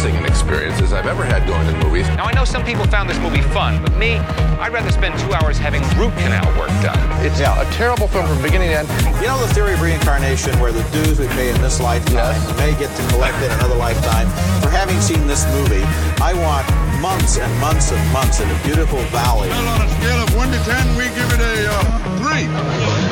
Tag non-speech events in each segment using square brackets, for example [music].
singing experiences I've ever had going to movies. Now, I know some people found this movie fun, but me, I'd rather spend two hours having root canal work done. It's yeah, a terrible film from beginning to end. You know the theory of reincarnation where the dues we pay in this lifetime we may get to collect in another lifetime? For having seen this movie, I want months and months and months in a beautiful valley. Well, on a scale of 1 to 10, we give it a uh, 3.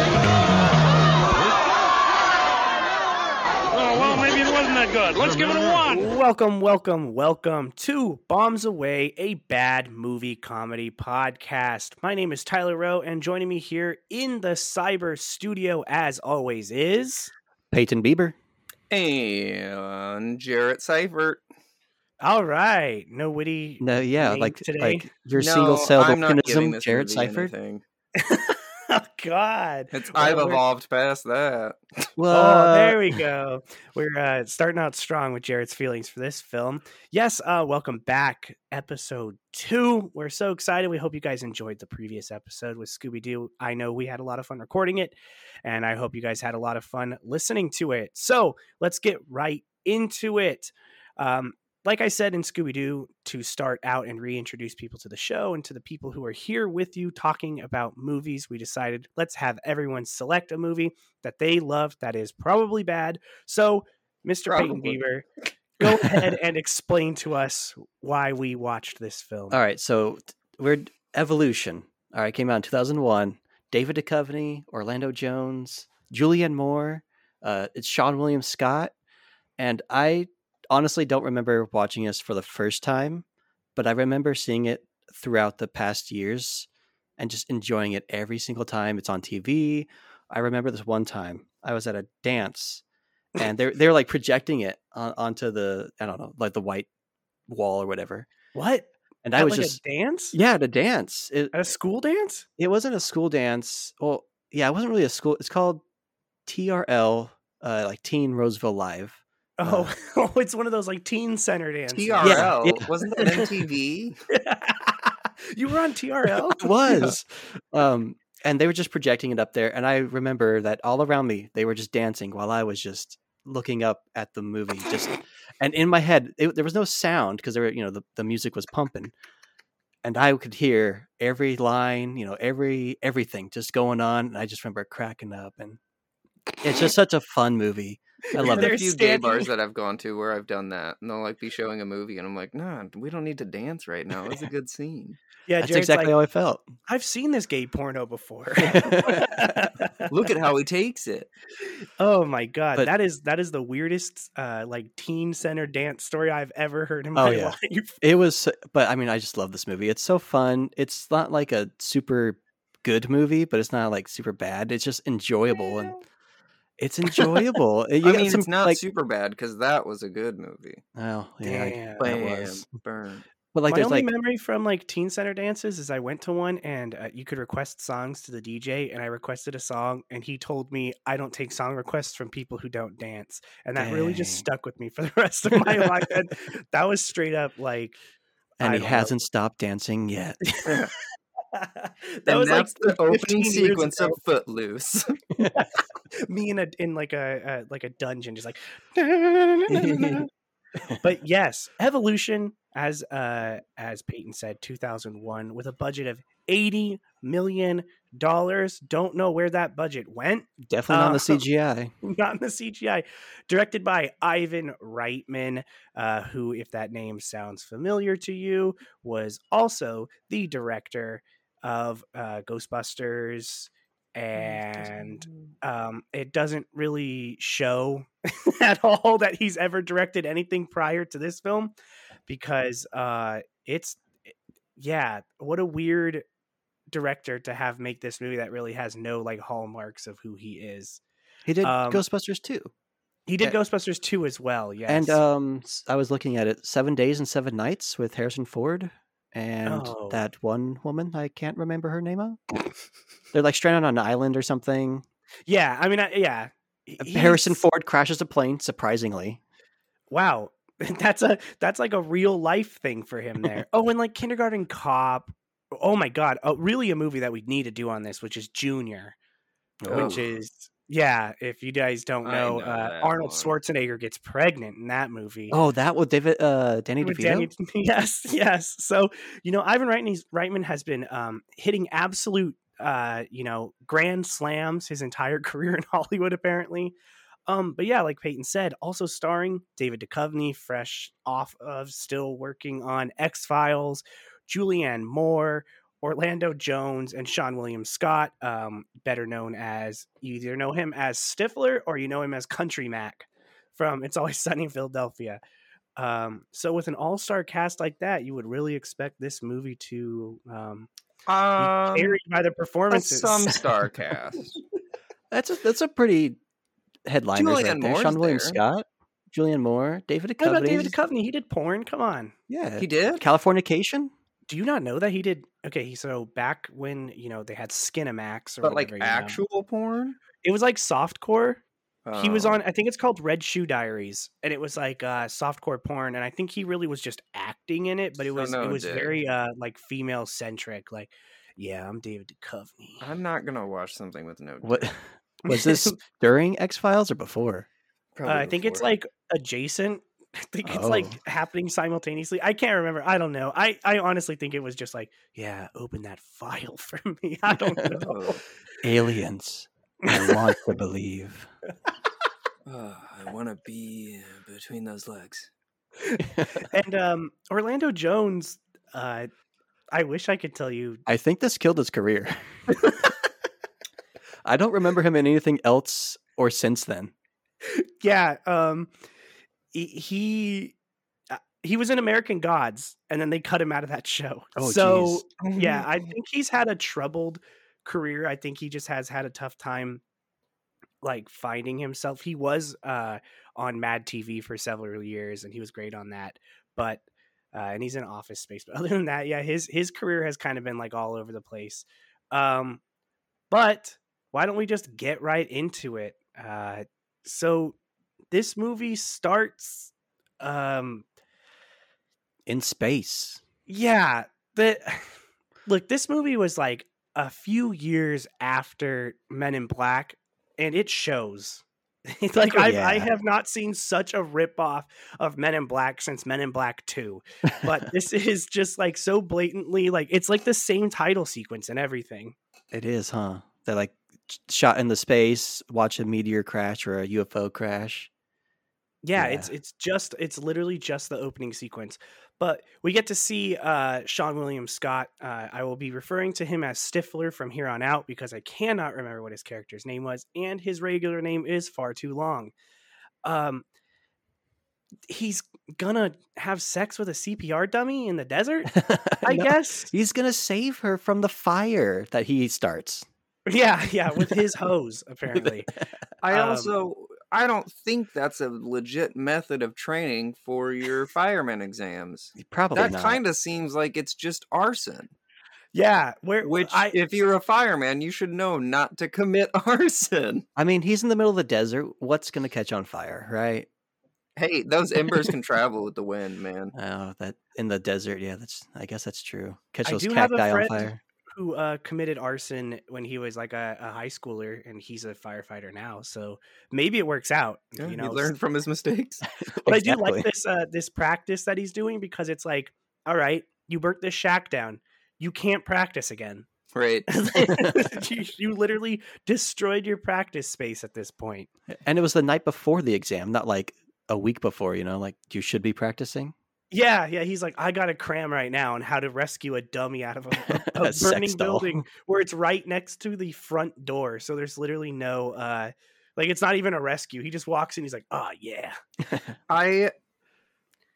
That good. Let's give it a one. Welcome, welcome, welcome to Bombs Away, a bad movie comedy podcast. My name is Tyler Rowe, and joining me here in the cyber studio, as always, is Peyton Bieber. And Jarrett Seifert. all right. No witty. No, yeah, like today. like your No, single cell I'm not giving organism, this Jared movie Seifert. [laughs] anything. [laughs] oh God. It's Well, I've evolved past that. [laughs] Oh, there we go. We're uh, starting out strong with Jared's feelings for this film. Yes, uh, welcome back, episode two. We're so excited. We hope you guys enjoyed the previous episode with Scooby Doo. I know we had a lot of fun recording it, and I hope you guys had a lot of fun listening to it. So let's get right into it. Um, like I said in Scooby Doo, to start out and reintroduce people to the show and to the people who are here with you talking about movies, we decided let's have everyone select a movie that they love that is probably bad. So, Mr. Peyton Probably. Bieber, [laughs] go ahead and explain to us why we watched this film. All right, so we're Evolution. All right, came out in 2001. David Duchovny, Orlando Jones, Julianne Moore. Uh, it's Seann William Scott, and I honestly don't remember watching this for the first time, but I remember seeing it throughout the past years and just enjoying it every single time it's on TV. I remember this one time I was at a dance and they're they're like projecting it on, onto the I don't know like the white wall or whatever, What? and I was like just a dance? yeah at a dance. It At a school dance? it wasn't a school dance. Well, yeah, it wasn't really a school. It's called TRL, uh, like Teen Roseville Live. Oh, oh, [laughs] it's one of those like teen center dances. TRL yeah. wasn't that MTV? [laughs] you were on TRL? [laughs] It was, um, and they were just projecting it up there. And I remember that all around me, they were just dancing while I was just looking up at the movie. Just [gasps] and in my head, it, there was no sound because there were, you know, the, the music was pumping, and I could hear every line, you know, every everything just going on. And I just remember cracking up, and it's just such a fun movie. I love [laughs] They're There's a few gay bars that I've gone to where I've done that, and they'll like be showing a movie, and I'm like, nah, we don't need to dance right now. It's a [laughs] good scene. Yeah, That's Jared's exactly like, how I felt. I've seen this gay porno before. [laughs] Look at how he takes it. Oh my god, But- that is that is the weirdest uh like teen center dance story I've ever heard in Oh, my yeah. life. It was, but I mean, I just love this movie. It's so fun. It's not like a super good movie, but it's not like super bad. It's just enjoyable and it's enjoyable. You I mean, some, it's not like, super bad because that was a good movie. Oh, yeah, I- Damn. that Bam, was. burn. But like, my only like, memory from like teen center dances is I went to one and uh, you could request songs to the DJ, and I requested a song, and he told me I don't take song requests from people who don't dance, and that really just stuck with me for the [laughs] rest of my life. And that was straight up like, and I he don't know. hasn't stopped dancing yet. [laughs] [laughs] [laughs] that and was like the opening sequence ago. of Footloose. [laughs] [laughs] me in a in like a uh, like a dungeon just like but yes evolution as uh as peyton said 2001 with a budget of 80 million dollars don't know where that budget went Definitely not the Uh, CGI. not in the cgi directed by ivan reitman uh, who if that name sounds familiar to you was also the director of uh, ghostbusters and um, it doesn't really show [laughs] at [laughs] all that he's ever directed anything prior to this film because uh, it's yeah what a weird director to have make this movie that really has no like hallmarks of who he is He did um, Ghostbusters too. he did Yeah. ghostbusters 2 as well yes And um, I was looking at it, Seven Days and Seven Nights with Harrison Ford and Oh. that one woman I can't remember her name. Of. [laughs] They're like stranded on an island or something. yeah i mean I, yeah uh, Harrison Ford crashes a plane, surprisingly. wow [laughs] that's a that's like a real life thing for him there [laughs] oh and like kindergarten cop oh my god oh, really a movie that we need to do on this which is junior Oh. which is Yeah, if you guys don't know, know uh, Arnold one. Schwarzenegger gets pregnant in that movie. Oh, that with David uh Danny With DeVito. Danny- [laughs] yes, yes. So you know, Ivan Reitman, Reitman has been um, hitting absolute, uh, you know, grand slams his entire [laughs] career in Hollywood, apparently. Um, but yeah, like Peyton said, also starring David Duchovny, fresh off of still working on X Files, Julianne Moore, Orlando Jones, and Seann William Scott, um, better known as you either know him as Stifler or you know him as Country Mac from It's Always Sunny in Philadelphia. Um, so with an all-star cast like that, you would really expect this movie to um, be Um, carried by the performances. some [laughs] star cast. That's a that's a pretty headliners right Julianne there. Seann William there. Scott, Julianne Moore, David What about David Duchovny? He did porn. Come on. Yeah, He did. Californication. Do you not know that he did? Okay, so back when you know they had Skinamax or But like whatever, you know, actual porn. it was like softcore. He was Oh. on. I think it's called Red Shoe Diaries, and it was like uh, softcore porn. And I think he really was just acting in it, but it So was no it was dick. very uh, like female centric. Like, yeah, I'm David Duchovny. I'm not gonna watch something with no. What [laughs] was this [laughs] during X Files or before? Uh, Probably I think it's like adjacent. I think it's like Oh. happening simultaneously. I can't remember. I don't know. I, I honestly think it was just like, yeah, open that file [laughs] for me. I don't know. [laughs] Aliens. I want to believe. [laughs] oh, I want to be between those legs. and um, Orlando Jones, uh, I wish I could tell you. I think this killed his career. I don't remember him in anything else or since then. Yeah, um, he he, uh, was in American Gods, and then they cut him out of that show. Oh, so geez. yeah, [laughs] I think he's had a troubled career. I think he just has had a tough time like finding himself. He was uh on Mad TV for several years and he was great on that. But uh and he's in office space. But [laughs] other than that, yeah, his his career has kind of been like all over the place. Um but why don't we just get right into it? Uh so this movie starts um In space. yeah, the [sighs] look, this movie was like a few years after Men in Black, and it shows. [laughs] It's like Oh, I, I have not seen such a ripoff of Men in Black since Men in Black Two, but [laughs] this is just like so blatantly like it's like the same title sequence and everything. It is, huh? They're like shot in the space, watch a meteor crash or a UFO crash. Yeah, Yeah. it's it's just it's literally just the opening sequence. But we get to see uh, Sean William Scott. Uh, I will be referring to him as Stifler from here on out because I cannot remember what his character's name was, and his regular name is far too long. Um, he's gonna have sex with a CPR dummy in the desert, [laughs] I No, guess. He's gonna save her from the fire that he starts. Yeah, yeah, with his [laughs] hose apparently. [laughs] I Um, also I don't think that's a legit method of training for your fireman exams. Probably that kind of seems like it's just arson. Yeah, where Which, I if you're a fireman, you should know not to commit [laughs] arson. I mean, he's in the middle of the desert. What's gonna catch on fire, right? Hey, those embers can [laughs] travel with the wind, man. Oh, that in the desert. Yeah, that's. I guess that's true. Catch I those do have cacti on friend fire. Who uh, committed arson when he was like a, a high schooler, and he's a firefighter now. So maybe it works out. Yeah, you he know, learned from his mistakes. [laughs] [laughs] but I do like this uh, this practice that he's doing because it's like, all right, you burnt this shack down, you can't practice again. Right. [laughs] you, you literally destroyed your practice space at this point. And it was the night before the exam, not like a week before. You know, like you should be practicing. Yeah, yeah. He's like, I got to cram right now on how to rescue a dummy out of a, a, [laughs] A a burning building [laughs] where it's right next to the front door. So there's literally no, uh, like, it's not even a rescue. He just walks in. He's like, oh, yeah. [laughs] I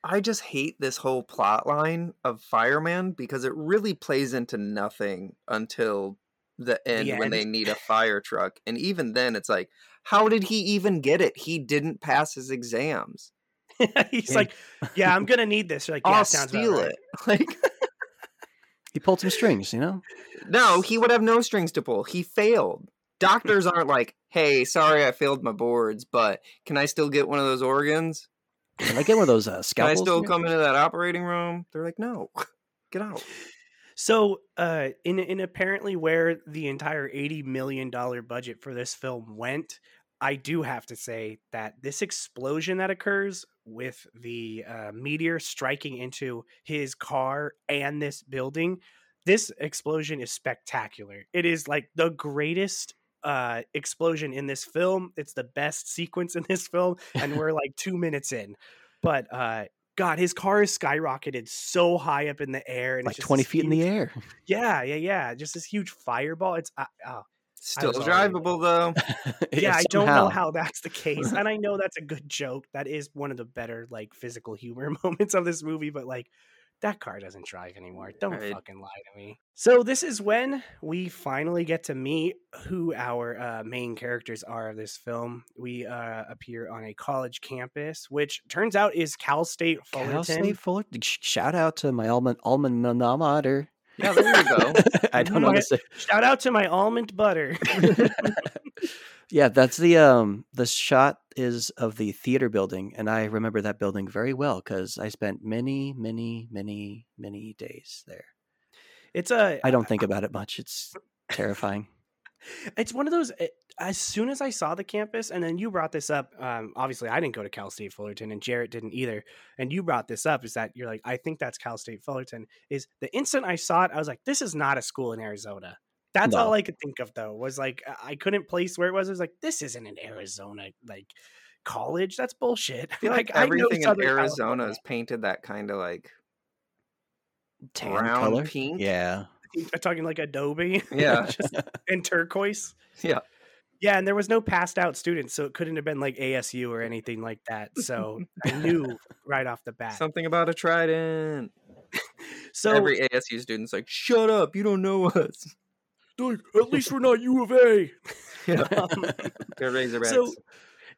I just hate this whole plot line of fireman because it really plays into nothing until the end when they need a fire truck. And even then it's like, how did he even get it? He didn't pass his exams. [laughs] He's Yeah. like, yeah, I'm going to need this. You're like, yeah, I'll sounds about steal right." it. [laughs] Like He pulled some strings. You know. no, he would have no strings to pull. He failed. Doctors aren't like, hey, sorry I failed my boards, but can I still get one of those organs? Can I get one of those uh, [laughs] Can I still here? come into that operating room? They're like, no, get out. So, uh, in in apparently where the entire eighty million dollar budget for this film went, I do have to say that this explosion that occurs with the uh, meteor striking into his car and this building, this explosion is spectacular. It is like the greatest uh explosion in this film. It's the best sequence in this film, and we're like two minutes in. But uh God, his car is skyrocketed so high up in the air, and like it's just 20 this feet in the air. Yeah, yeah, yeah. Just this huge fireball. It's uh, oh, Still drivable though. [laughs] yeah, I don't know how that's the case, and I know that's a good joke. That is one of the better like physical humor [laughs] moments of this movie, but like that car doesn't drive anymore. Don't Right. fucking lie to me. So this is when we finally get to meet who our uh, main characters are of this film. We uh, appear on a college campus, which turns out is Cal State Fullerton. Cal State Fullerton. Shout out to my alma, alma mater. Yeah, there you go. [laughs] I don't know how to say. Shout out to my almond butter. [laughs] [laughs] yeah, that's the um the shot is of the theater building, and I remember that building very well because I spent many, many, many, many days there. it's a I don't think about it much. It's terrifying. It's one of those it, as soon as i saw the campus and then you brought this up um, obviously i didn't go to cal state fullerton and jarrett didn't either and you brought this up is that you're like i think that's cal state fullerton is the instant i saw it i was like this is not a school in arizona that's all i could think of though was like I- couldn't place where it was i was like this isn't an arizona like college that's bullshit I [laughs] feel like, I know everything in Arizona is painted that kind of like Tan brown color. pink. Yeah. I'm talking like adobe [laughs] Yeah. [laughs] just [laughs] in turquoise Yeah. Yeah, and there was no passed out students, so it couldn't have been like ASU or anything like that. So I knew right off the bat. Something about a trident. so Every ASU student's like, "Shut up! You don't know us." at least we're not U of A. Yeah. Um, They're Razorbacks. so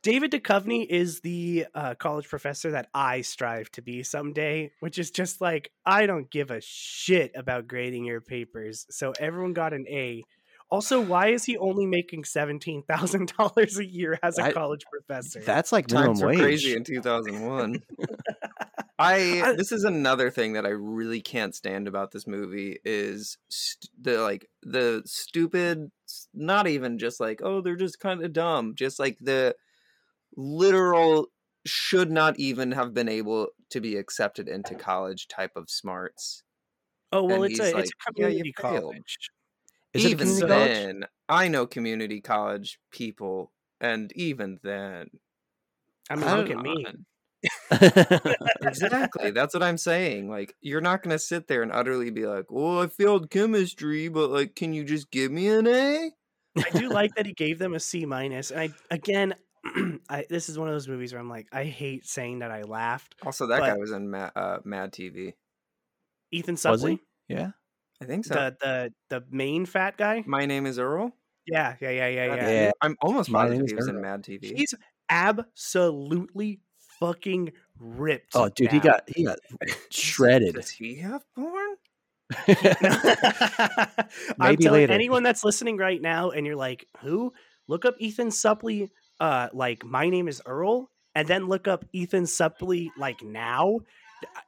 David Duchovny is the uh, college professor that I strive to be someday, which is just like I don't give a shit about grading your papers. So everyone got an A. Also, why is he only making seventeen thousand dollars a year as a I- college professor? That's like minimum Times were wage. crazy in 2001. [laughs] I I- this is another thing that I really can't stand about this movie is st- the like the stupid not even just like oh they're just kind of dumb just like the literal should not even have been able to be accepted into college type of smarts. oh well, and it's a he's it's a like, "Yeah, community college. Is it a even community college? then, I know community college people, and even then, I mean, look at me. [laughs] exactly. That's what I'm saying. Like, you're not gonna sit there and utterly be like, "Well, I failed chemistry, but like, can you just give me an A?" I do like that he gave them a C. And I again, [clears throat] I, this is one of those movies where I'm like, I hate saying that I laughed. Also, that guy was in Mad, uh, Mad TV. Ethan Was Suplee. Yeah. I think so. the the the main fat guy. My name is Earl. Yeah, yeah, yeah, yeah, yeah. Yeah. I'm almost My positive name he is was in Mad TV. He's absolutely fucking ripped. Oh, dude, he got he got shredded. Does he have porn? [laughs] I'm Maybe telling later. anyone that's listening right now, and you're like, "Who?" Look up Ethan Suplee. Uh, like my name is Earl, and then look up Ethan Suplee. Like now,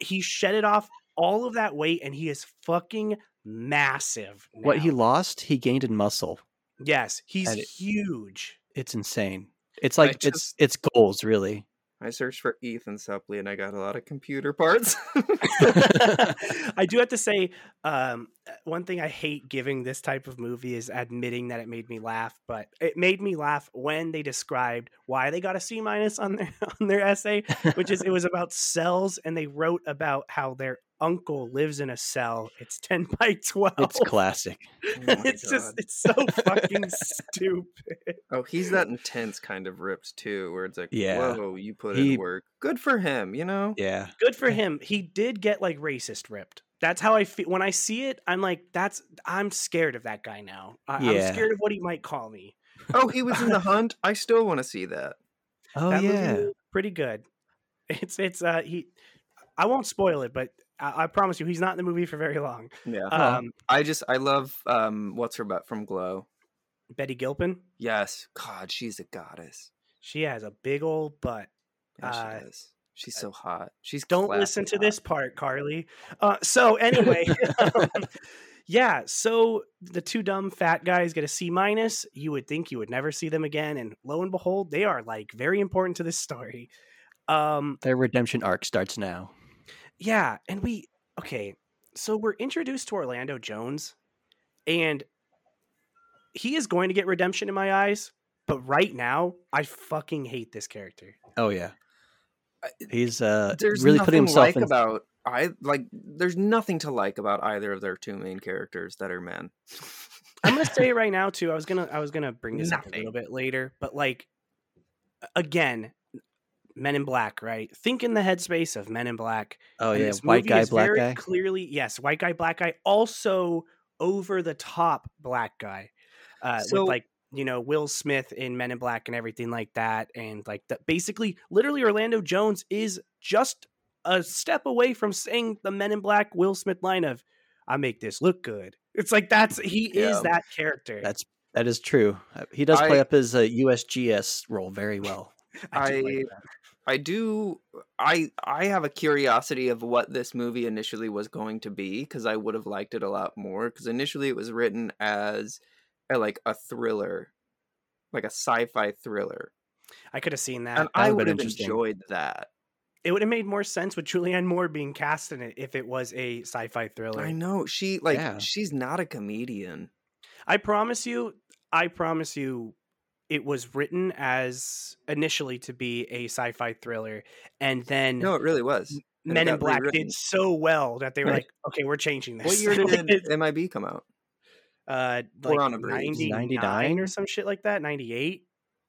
he shedded off all of that weight, and he is fucking massive. what he lost, he gained in muscle. Yes, he's it- huge. It's insane. It's like it's it's goals, really. I searched for Ethan Suplee and I got a lot of computer parts. [laughs] I do have to say, um, one thing I hate giving this type of movie is admitting that it made me laugh. But it made me laugh when they described why they got a C minus on their [laughs] on their essay, which is it was about cells, and they wrote about how their uncle lives in a cell. It's ten [laughs] by twelve. It's classic. Oh [laughs] my it's just, it's so fucking [laughs] stupid. Oh, he's that intense kind of ripped too, where it's like, Yeah. whoa, you put He- in work. Good for him, you know? Yeah. Good for him. He did get like racist ripped. That's how I feel when I see it. I'm like, that's I'm scared of that guy now. I, I'm Yeah. scared of what he might call me. Oh, he was in the hunt. I still want to see that. Oh that yeah. pretty good. It's it's uh he. I won't spoil it, but I, I promise you, he's not in the movie for very long. Yeah. Um, I just I love um what's her butt from Glow. Betty Gilpin, Yes. God, she's a goddess. she has a big old butt. Yeah, she Uh, does. She's so hot. She's Don't listen to hot. this part, Carly. Uh, so anyway, um, [laughs] [laughs] yeah. So the two dumb fat guys get a C minus. You would think you would never see them again, and lo and behold, they are like very important to this story. Um, Their redemption arc starts now. Yeah, and we okay. So we're introduced to Orlando Jones, and he is going to get redemption in my eyes. But right now, I fucking hate this character. Oh yeah, he's uh There's really nothing putting himself like in. about I like. There's nothing to like about either of their two main characters that are men. [laughs] I'm gonna say it right now too. I was gonna I was gonna bring this up a little bit later, but like again, Men in Black, right? Think in the headspace of Men in Black. oh and yeah, white guy, black very guy. Clearly, yes, white guy, black guy. Also over the top black guy, uh, So- with like you know Will Smith in Men in Black and everything like that, and like that. Basically, literally, Orlando Jones is just a step away from saying the Men in Black Will Smith line of "I make this look good." It's like that's he Yeah. is that character. That's that is true. Uh, He does play up his uh, USGS role very well. I I-. I do. I I have a curiosity of what this movie initially was going to be because I would have liked it a lot more. Because initially it was written as a, like a thriller, like a sci-fi thriller, I could have seen that. and that I would have enjoyed that. it would have made more sense with Julianne Moore being cast in it if it was a sci-fi thriller. I know she like Yeah. she's not a comedian. I promise you, I promise you, it was written as initially to be a sci-fi thriller, and then No, it really was. and Men in Black rewritten. did so well that they were Right. like, "Okay, we're changing this." What year [laughs] Like, did MIB come out? uh, Or like on a 99 99? or some shit like that, ninety-eight.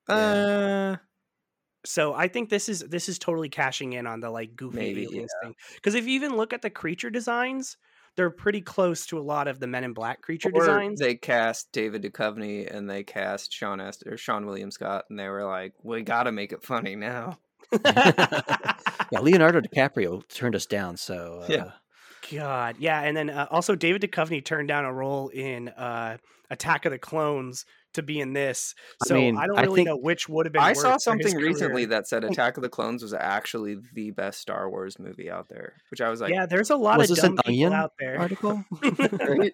Uh, So I think this is this is totally cashing in on the like goofy Maybe, aliens thing. Because if you even look at the creature designs, they're pretty close to a lot of the Men in Black creature or designs. they cast David Duchovny and they cast Sean Est- or Seann William Scott, and they were like, "We got to make it funny now." [laughs] [laughs] Yeah, Leonardo DiCaprio turned us down, so uh, Yeah. God, yeah, and then uh, also David Duchovny turned down a role in uh, Attack of the Clones to be in this. So I, mean, don't I really think- know which would have been. I worse saw for his something recently career. that said Attack of the Clones was actually the best Star Wars movie out there, which I was like, yeah, there's a lot Was of dumb people Onion out there. article. [laughs] right?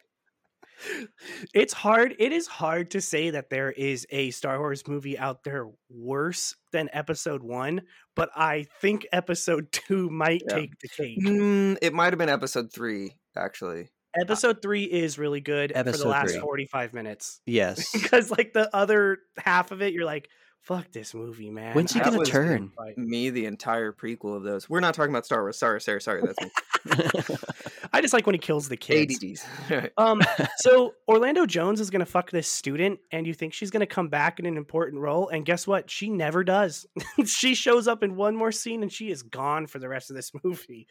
it's hard. It is hard to say that there is a Star Wars movie out there worse than Episode One, but I think Episode [laughs] Two might Yeah. take the cake. Mm, it might have been Episode Three, actually. Uh, Episode Three is really good for the last three. 45 minutes yes. [laughs] because, like, the other half of it, you're like, "Fuck this movie, man." When's he That gonna turn? Me, the entire prequel of those. We're not talking about Star Wars. Sorry, sorry, sorry. That's me. [laughs] I just like when he kills the kids. ADDs. [laughs] Um, [laughs] so Orlando Jones is gonna fuck this student, and you think she's gonna come back in an important role, and guess what? She never does. she shows up in one more scene, and she is gone for the rest of this movie.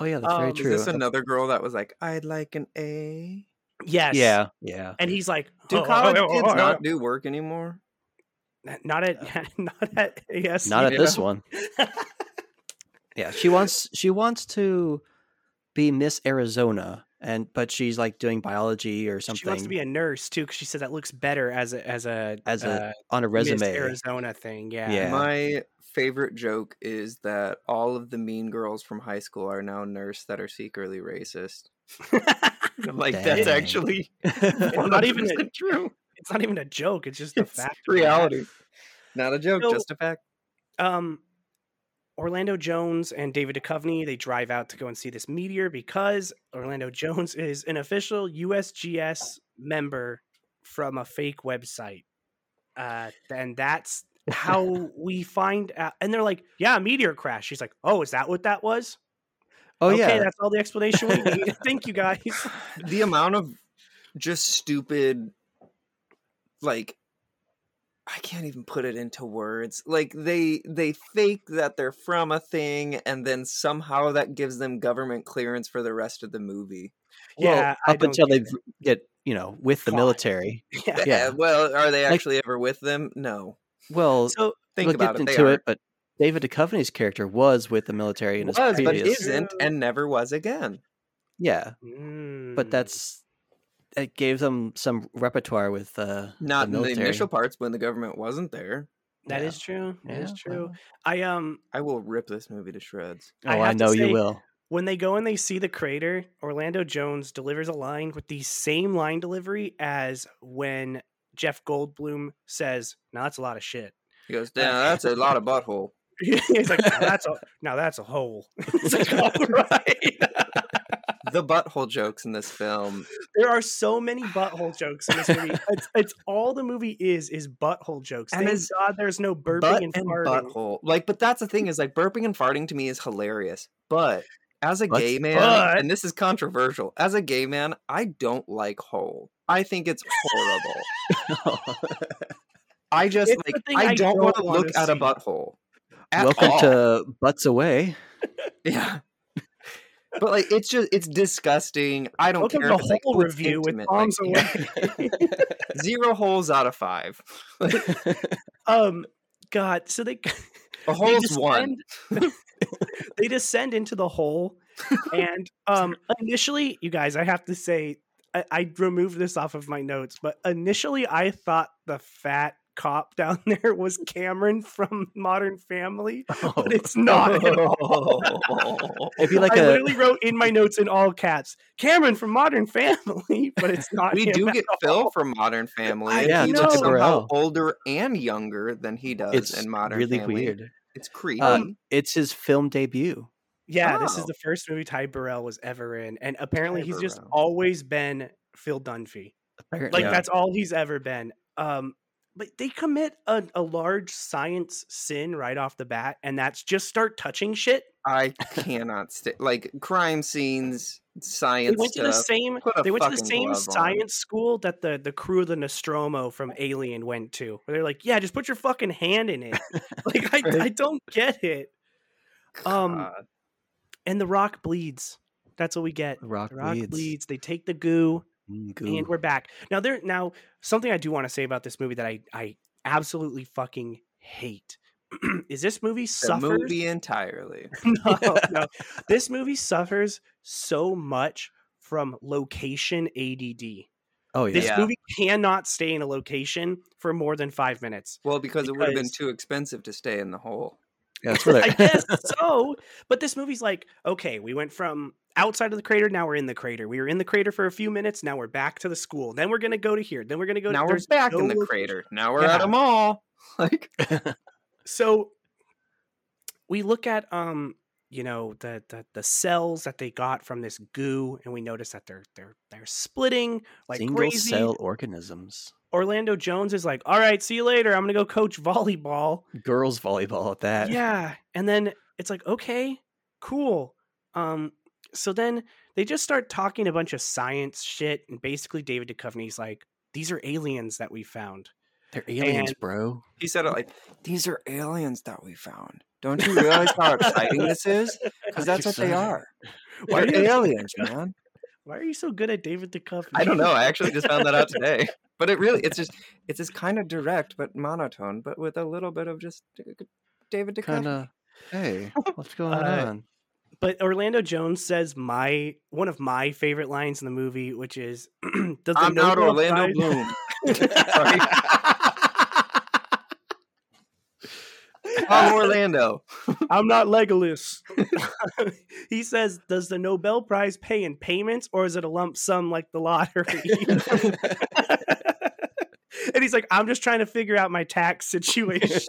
oh yeah, that's very Um, is Is this another girl that was like, "I'd like an A"? Yes. Yeah, yeah. And he's like, Do "Oh, college oh, oh, kids not do work anymore? Oh." not at [laughs] not at yes Not at Yeah. this one. [laughs] Yeah, she wants she wants to be Miss Arizona, and but she's like doing biology or something She wants to be a nurse too, because she said that looks better as a as a as a uh, on a resume Miss resume. Arizona thing. Yeah. Yeah. My favorite joke is that all of the mean girls from high school are now nurse that are secretly racist. [laughs] I'm like, that's Dang. actually not even a- true. It's not even a joke. It's just a It's fact. reality. Not a joke, So- just a fact. um Orlando Jones and David Duchovny they drive out to go and see this meteor because Orlando Jones is an official USGS member from a fake website. Uh and that's how [laughs] we find out and they're like, "Yeah, a meteor crash." She's like, "Oh, is that what that was?" Oh okay, yeah, that's all the explanation we need. [laughs] Thank you guys. The amount of just stupid, like, I can't even put it into words. Like they they fake that they're from a thing, and then somehow that gives them government clearance for the rest of the movie. well, yeah, I up don't until they get get you know with the Caught. military. [laughs] Yeah. Yeah. Well, are they Like- actually ever with them? No. Well, So Think we'll about get it. Into it, but David Duchovny's character was with the military in his was, but isn't, and never was again. yeah, mm, but that's it gave them some repertoire with uh, Not the in the initial parts when the government wasn't there. That Yeah. is true. That is Yeah, true. well. I um I will rip this movie to shreds. Oh, I I, know say- you will. when they go and they see the crater, Orlando Jones delivers a line with the same line delivery as when Jeff Goldblum says, "Now that's a lot of shit." He goes, "Damn, that's a lot of [laughs] butthole." [laughs] He's like, now that's a now that's a hole. [laughs] It's like, all right. The butthole jokes in this film. there are so many butthole jokes in this movie. [laughs] It's, it's all the movie is is butthole jokes. And Thank it's God there's no burping butt and and farting. butthole. Like, but that's the thing is like burping and farting to me is hilarious. But as a But- gay man, but- and this is controversial, as a gay man, I don't like hole. I think it's horrible. [laughs] I just It's like I, I don't don't want to wanna look at a butthole. At Welcome all. to Butts Away. [laughs] yeah. But like it's just it's disgusting. I don't Welcome care. if it's, like, Review with like, [laughs] Away. [laughs] Zero holes out of five. [laughs] um, God, so they A they hole's one. descend- they descend into the hole, and um, initially, you guys, I have to say, I, I removed this off of my notes, but initially, I thought the fat cop [laughs] down there was Cameron from Modern Family, but it's not. at all. It'd be like I a literally wrote in my notes in all caps, Cameron from Modern Family, [laughs] but it's not. we him do get all. Phil from Modern Family. I Yeah, he know. looks somehow older and younger than he does it's in Modern really Family. weird. It's creepy. Uh, it's his film debut. Yeah, this is Oh. the first movie Ty Burrell was ever in, and apparently Ty he's just always been Phil Dunphy. Apparently, Like that's all he's ever been. Um, but they commit a, a large science sin right off the bat, and that's just start touching shit. I [laughs] cannot stay like crime scenes, They science went to the same. They went to the same glove on. science school that the the crew of the Nostromo from Alien went to. Where they're like, "Yeah, just put your fucking hand in it." [laughs] like I, I don't get it. Um, God. and the rock bleeds. That's what we get. The rock The rock bleeds. bleeds. They take the goo. Mm, and we're back now there now something i do want to say about this movie that i i absolutely fucking hate [clears throat] is this movie the suffers movie entirely. [laughs] no, [laughs] no. this movie suffers so much from location add Oh yeah. this Yeah. movie cannot stay in a location for more than five minutes Well, because it would have been too expensive to stay in the hole. Yeah, [laughs] i guess so but this movie's like okay we went from outside of the crater now we're in the crater we were in the crater for a few minutes now we're back to the school then we're gonna go to here then we're gonna go to now we're back no in the location. crater. Now we're at Yeah. a mall. [laughs] Like [laughs] [laughs] so we look at um you know the, the the cells that they got from this goo and we notice that they're they're they're splitting like single crazy cell organisms. orlando jones is like all right see you later i'm gonna go coach volleyball Girls volleyball at that. yeah and then it's like okay cool um so then they just start talking a bunch of science shit and basically david Duchovny's like these are aliens that we found They're aliens, And- bro. he said it like these are aliens that we found. Don't you realize how exciting this is? Because that's what they are. [laughs] Why They're do aliens, man. [laughs] why are you so good at david Duchovny? I don't know. I actually just found that out [laughs] today. But it really, it's just, it's just kind of direct but monotone, but with a little bit of just David Duchovny. Kind of. Hey, what's going Uh, on? But Orlando Jones says my one of my favorite lines in the movie, which is, [clears throat] "Does I'm not Orlando Bloom. [laughs] I'm Orlando. [laughs] I'm not Legolas. [laughs] he says, Does the Nobel Prize pay in payments or is it a lump sum like the lottery? and he's like, I'm just trying to figure out my tax situation.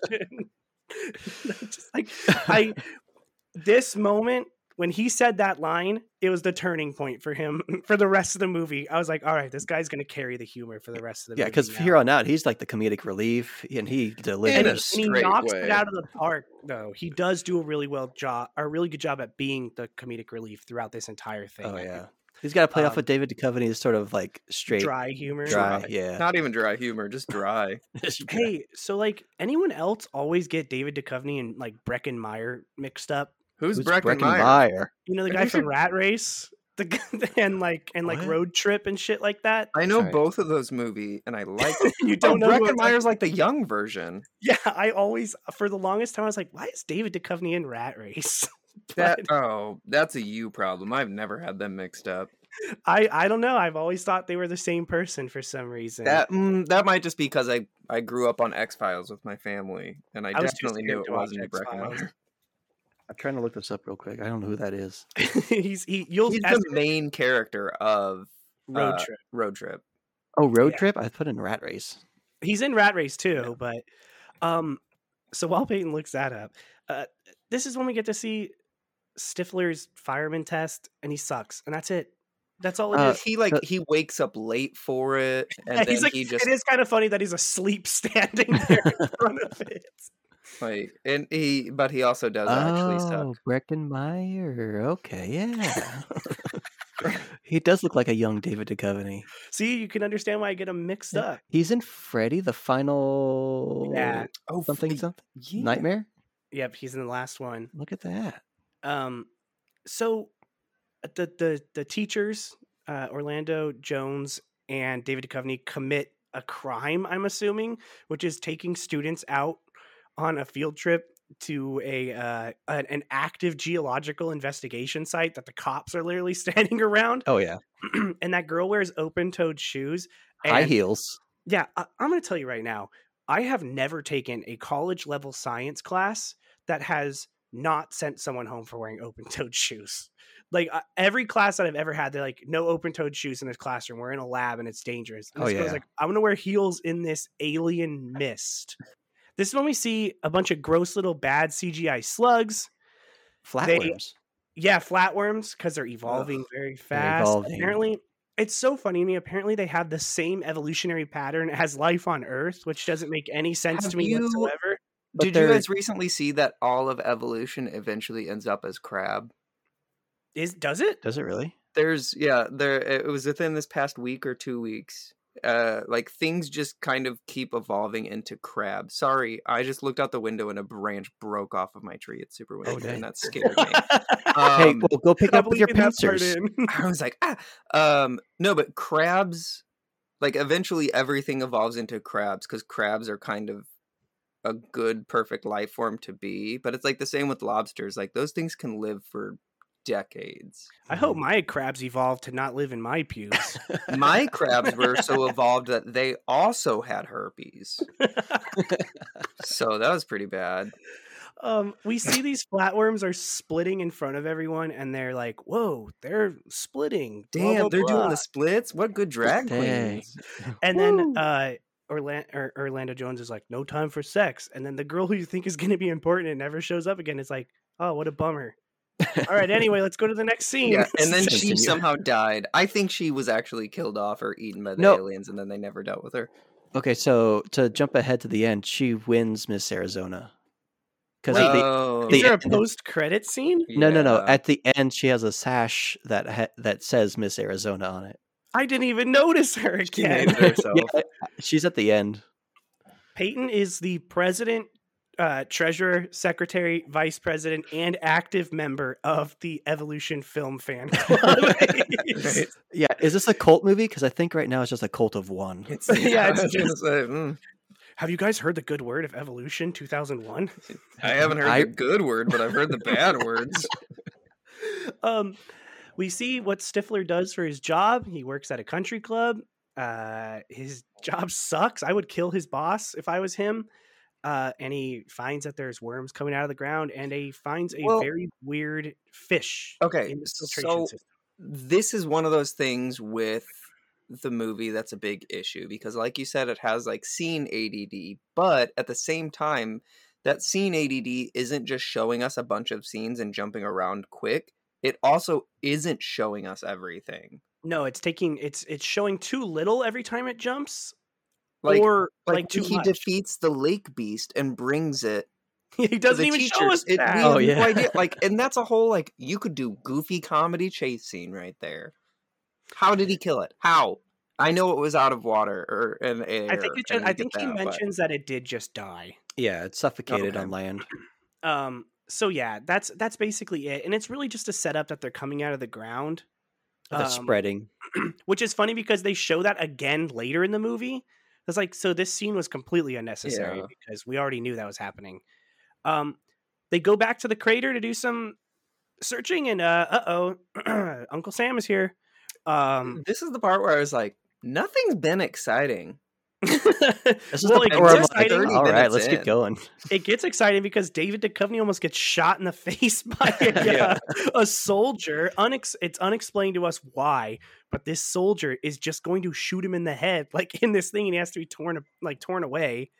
just like I this moment when he said that line, it was the turning point for him [laughs] for the rest of the movie. I was like, all right, this guy's gonna carry the humor for the rest of the movie. Yeah, because now." here on out, he's like the comedic relief, and he delivers. In he, and he knocks way. it out of the park though he does do a really well job a really good job at being the comedic relief throughout this entire thing oh yeah, he's got to play off Um, with David Duchovny's sort of like straight, dry humor dry. Dry. Yeah. Not even dry humor, just dry. [laughs] hey so like anyone else always get david Duchovny and like breckin meyer mixed up Who's, Who's Breckin, Breckin Meyer? Meyer? you know the guy from rat race the [laughs] and like and like What? road trip and shit like that I know Sorry. both of those movies, and I like them. [laughs] you Oh, don't know who Breckin I'm talking- Meyer's like the young version. [laughs] yeah i always for the longest time i was like why is david Duchovny in rat race That oh, that's a you problem. I've never had them mixed up. I I don't know. I've always thought they were the same person for some reason. That mm, that might just be because I I grew up on X Files with my family, and I, I definitely knew it wasn't X-Files. Breckinmeyer. I'm trying to look this up real quick. I don't know who that is. [laughs] he's he you'll He's the main character of road uh, trip. Road Trip. Oh, Road Yeah. Trip. I put in Rat Race. He's in Rat Race too, but um so while Peyton looks that up, uh this is when we get to see Stifler's fireman test and he sucks. And that's it. That's all it is. Uh, he like the- he wakes up late for it, and Yeah, then he's like, he just it is kind of funny that he's asleep [laughs] standing there in front of it. Like and he but he also does actually suck. Oh, Breckinmeyer. Okay, yeah. [laughs] [laughs] he does look like a young David Duchovny. See, you can understand why I get him mixed up. He's in Freddy, the final Yeah. Oh, something f- something yeah. nightmare. Yep, he's in the last one. Look at that. Um, so uh, the the the teachers, uh, Orlando Jones and David Duchovny, commit a crime. I'm assuming, which is taking students out on a field trip to a uh, an, active geological investigation site that the cops are literally [laughs] standing around. Oh yeah, [clears throat] and that girl wears open-toed shoes. and, high heels. Yeah, I, I'm going to tell you right now. I have never taken a college level science class that has not sent someone home for wearing open toed [laughs] shoes. Like uh, every class that I've ever had, they're like, no open toed shoes in this classroom. We're in a lab and it's dangerous. And Oh, yeah. like, I'm going to wear heels in this alien mist. This is when we see a bunch of gross little bad CGI slugs. Flatworms. Yeah, flatworms because they're evolving very fast. evolving. Apparently, it's so funny to me. Apparently, they have the same evolutionary pattern as life on Earth, which doesn't make any sense Have to me you- whatsoever. Did you guys recently see that all of evolution eventually ends up as crab? Is does it? Does it really? There's yeah, there it was within this past week or two weeks. Uh like things just kind of keep evolving into crab. Sorry, I just looked out the window and a branch broke off of my tree. It's super windy dang. and that [laughs] scared me. hey, Um, well, go pick up with your leaving that part pincers. [laughs] [laughs] I was like, ah, um, no, but crabs, like eventually everything evolves into crabs because crabs are kind of a good, perfect life form to be. But it's like the same with lobsters. Like those things can live for decades. I hope my crabs evolved to not live in my pubes. [laughs] My crabs [laughs] were so evolved that they also had herpes. So that was pretty bad. um, we see these flatworms are splitting in front of everyone, and they're like, "Whoa, they're splitting!" Damn, blah, they're doing the splits. What good drag queens. [laughs] And then uh, Orlando, Orlando Jones is like, "No time for sex," and then the girl who you think is going to be important and never shows up again is like, "Oh, what a bummer." All right, anyway, let's go to the next scene. Yeah, and then she somehow died. I think she was actually killed off or eaten by the No. aliens, and then they never dealt with her. Okay, so to jump ahead to the end, she wins Miss Arizona. Because Wait, the, Oh, is there a post-credit scene? no, no, no. At the end, she has a sash that ha- that says Miss Arizona on it. I didn't even notice her again. named herself. [laughs] Yeah, she's at the end. Peyton is the president, uh, treasurer, secretary, vice president, and active member of the Evolution Film Fan [laughs] Club. Right. Yeah, is this a cult movie? Because I think right now it's just a cult of one. [laughs] It's, [laughs] Yeah, it's I was gonna just- say, mm, Have you guys heard the good word of evolution 2001? I haven't heard I- the good word, but I've heard the bad words. um, we see what Stifler does for his job. He works at a country club. Uh, his job sucks. I would kill his boss if I was him. Uh, and he finds that there's worms coming out of the ground, and he finds a Well- very weird fish. Okay, in the filtration so system. this is one of those things with the movie that's a big issue because like you said it has like scene ADD but at the same time that scene ADD isn't just showing us a bunch of scenes and jumping around quick it also isn't showing us everything No, it's taking it's it's showing too little every time it jumps, like or like, like, too he much. defeats the lake beast and brings it he doesn't the even show us it, that. we Oh, yeah. no idea [laughs] like and that's a whole like you could do goofy comedy chase scene right there how did he kill it how I know it was out of water or in air. I think it just, I get think he that, but- mentions that it did just die. Yeah, it suffocated Okay. on land. [clears throat] Um, so yeah, that's that's basically it, and it's really just a setup that they're coming out of the ground, That's Um, spreading. [clears throat] which is funny because they show that again later in the movie. It's like so this scene was completely unnecessary Yeah. because we already knew that was happening. Um, they go back to the crater to do some searching, and uh, uh oh, [clears throat] Uncle Sam is here. Um, This is the part where I was like, nothing's been exciting. This is Well, the it where I'm like, exciting. all right, let's in. get going. it gets exciting because David Duchovny almost gets shot in the [laughs] face by a, [laughs] Yeah. a soldier. Unex- it's unexplained to us why, but this soldier is just going to shoot him in the head, [laughs] like in this thing, and he has to be torn, like torn away.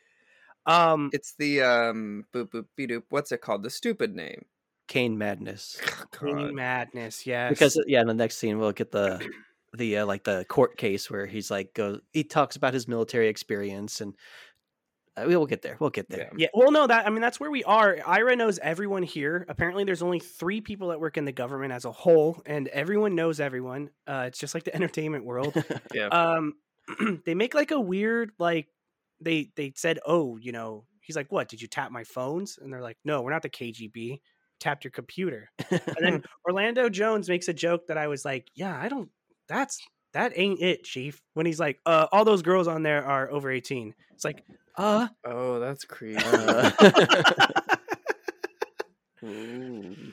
Um, It's the um boop boop beep doop. What's it called? The stupid name. Kane madness. Cleaning God. madness, yes. Because yeah, in the next scene we'll get the the uh, like the court case where he's like goes he talks about his military experience and uh, we will get there. We'll get there. Yeah, well, no, that I mean that's where we are. Ira knows everyone here. Apparently, there's only three people that work in the government as a whole, and everyone knows everyone. Uh, it's just like the [laughs] entertainment world. [laughs] Yeah. um, [clears throat] they make like a weird like they they said, oh, you know, he's like, what? Did you tap my phones? And they're like, no, we're not the KGB. Tapped your computer. And then [laughs] Orlando Jones makes a joke that I was like, yeah, I don't. That's that ain't it, Chief. When he's like, uh, all those girls on there are over 18. It's like, uh, oh, that's creepy. Uh, [laughs] Ooh. [laughs] [laughs]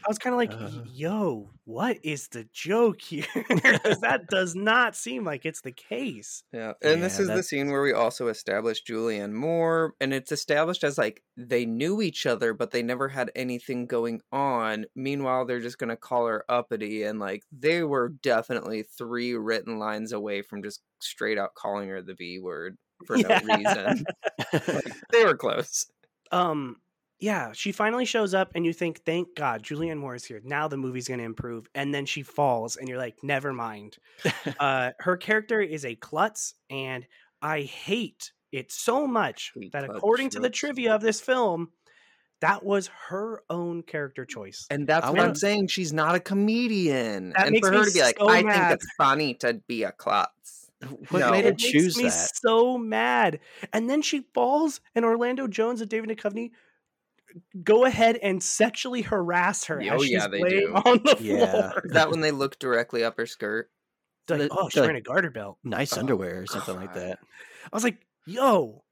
I was kind of like, Uh. yo, what is the joke here? [laughs] 'Cause that does not seem like it's the case. Yeah, and this Yeah, is the scene where we also established Julianne Moore, and it's established as like they knew each other, but they never had anything going on. Meanwhile, they're just gonna call her uppity, and like they were definitely three written lines away from just straight out calling her the V word for Yeah. no reason. [laughs] like, they were close. Um, yeah, she finally shows up, and you think, thank God, Julianne Moore is here. Now the movie's going to improve. And then she falls, and you're like, never mind. [laughs] uh, her character is a klutz, and I hate it so much Hate that klutz according to the trivia of this film, that was her own character choice. And that's I what I'm saying. She's not a comedian. That and makes for her me to be like, so I mad." think it's funny to be a klutz. what No. made her it makes choose me so mad. And then she falls, and Orlando Jones and David Duchovny go ahead and sexually harass her Oh, as she's yeah, they laying do. on the Yeah. floor. Is that when they look directly up her skirt? It's like, The- oh, she's the- wearing a garter belt. Nice Oh, underwear or something like that. I was like, yo,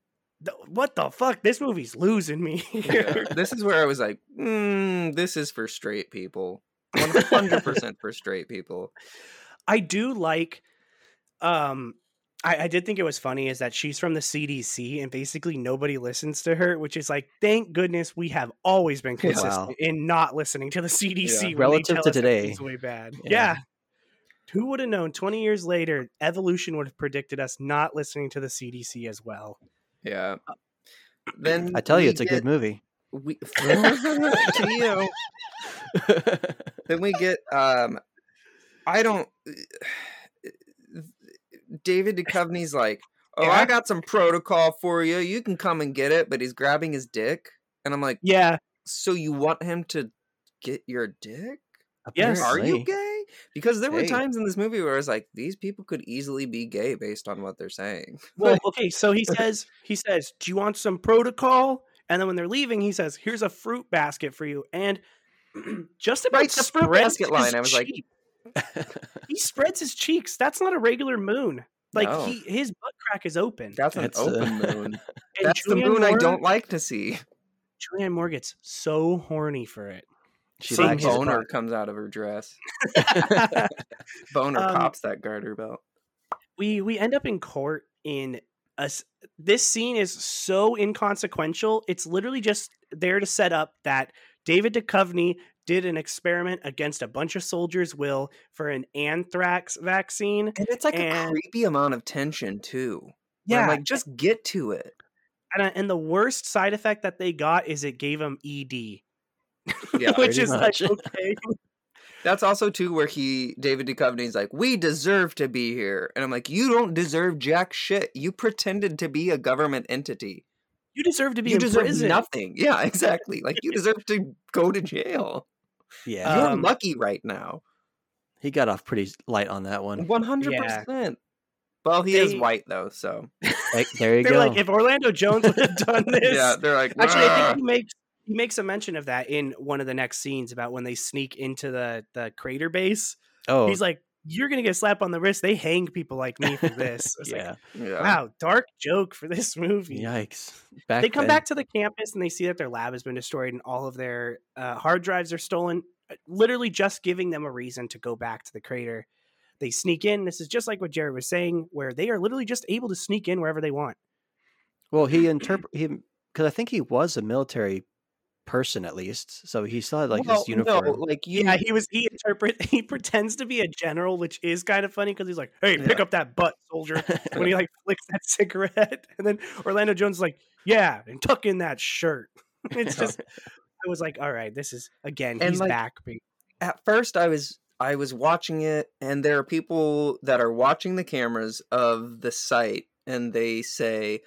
th- what the fuck? This movie's losing me. [laughs] Yeah, this is where I was like, mm, this is for straight people. 100% for straight people. [laughs] I do like um I, I did think it was funny is that she's from the CDC and basically nobody listens to her, which is like, thank goodness we have always been consistent Wow. in not listening to the CDC. when they Relative tell to us today. things way bad. Yeah. Yeah. Who would have known 20 years later, evolution would have predicted us not listening to the CDC as well. Yeah. Then I tell you, we it's a good movie. We, [laughs] to you. [laughs] Then we get um I don't David Duchovny's like, "Oh, I got some protocol for you. You can come and get it." But he's grabbing his dick, and I'm like, Yeah. "So you want him to get your dick? Yes. Are you gay?" Because there were Hey. times in this movie where I was like, "These people could easily be gay based on what they're saying." Well, [laughs] okay, so he says he says, "Do you want some protocol?" And then when they're leaving, he says, "Here's a fruit basket for you." And [clears throat] just about Right, the fruit basket line, I was like- cheek. [laughs] he spreads his cheeks. That's not a regular moon. Like No. he his butt crack is open. That's an That's, uh, open moon. [laughs] And That's the Julianne moon I don't like to see. Julianne Moore gets so horny for it. She Some Some likes it. his boner butt. comes out of her dress. [laughs] Boner Um, pops that garter belt. we we end up in court in us this scene is so inconsequential it's literally just there to set up that david Duchovny did an experiment against a bunch of soldiers will for an anthrax vaccine And it's like a creepy amount of tension too. yeah like just get to it. and, uh, and the worst side effect that they got is it gave them ed Yeah, [laughs] which is much. like [laughs] okay That's also too where he David Duchovny's like, we deserve to be here, and I'm like, you don't deserve jack shit. You pretended to be a government entity. you deserve to be You deserve prison nothing. Yeah, [laughs] exactly. Like you deserve to go to jail. Yeah, You're Um, lucky right now. he got off pretty light on that one. One hundred percent. Well, he is white though, so Like, there you they're go. like if orlando jones would have done [laughs] this yeah, they're like, Actually, I think he makes he makes a mention of that in one of the next scenes about when they sneak into the the crater base. oh, He's like, "You're gonna get slapped on the wrist. They hang people like me for this." It's like, yeah. yeah. wow, dark joke for this [laughs] movie. Yikes! Back they come then- back to the campus and they see that their lab has been destroyed and all of their uh, hard drives are stolen. uh, Literally, just giving them a reason to go back to the crater. They sneak in. This is just like what Jared was saying, where they are literally just able to sneak in wherever they want. Well, he interpret he because I think he was a military person at least, so he still had like Well, his uniform. No, like you, Yeah, he was. He interpret. [laughs] He pretends to be a general, which is kind of funny because he's like, "Hey, pick Yeah. up that butt, soldier." when he [laughs] like flicks that [laughs] cigarette, and then Orlando Jones is like, "Yeah, and tuck in that shirt." It's just. I was like, "All right, this is again. And, He's like, back." at first I was I was watching it and there are people that are watching the cameras of the site and they say,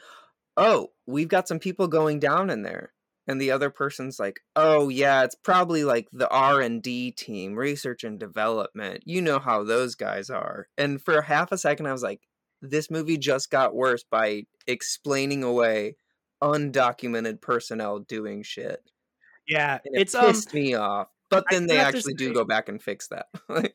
"Oh, we've got some people going down in there." And the other person's like, "Oh yeah, it's probably like the R&D team, research and development. You know how those guys are." And for half a second I was like, this movie just got worse by explaining away undocumented personnel doing shit. Yeah, And it it's um. pissed me off. But then they actually do say- go back and fix that. [laughs]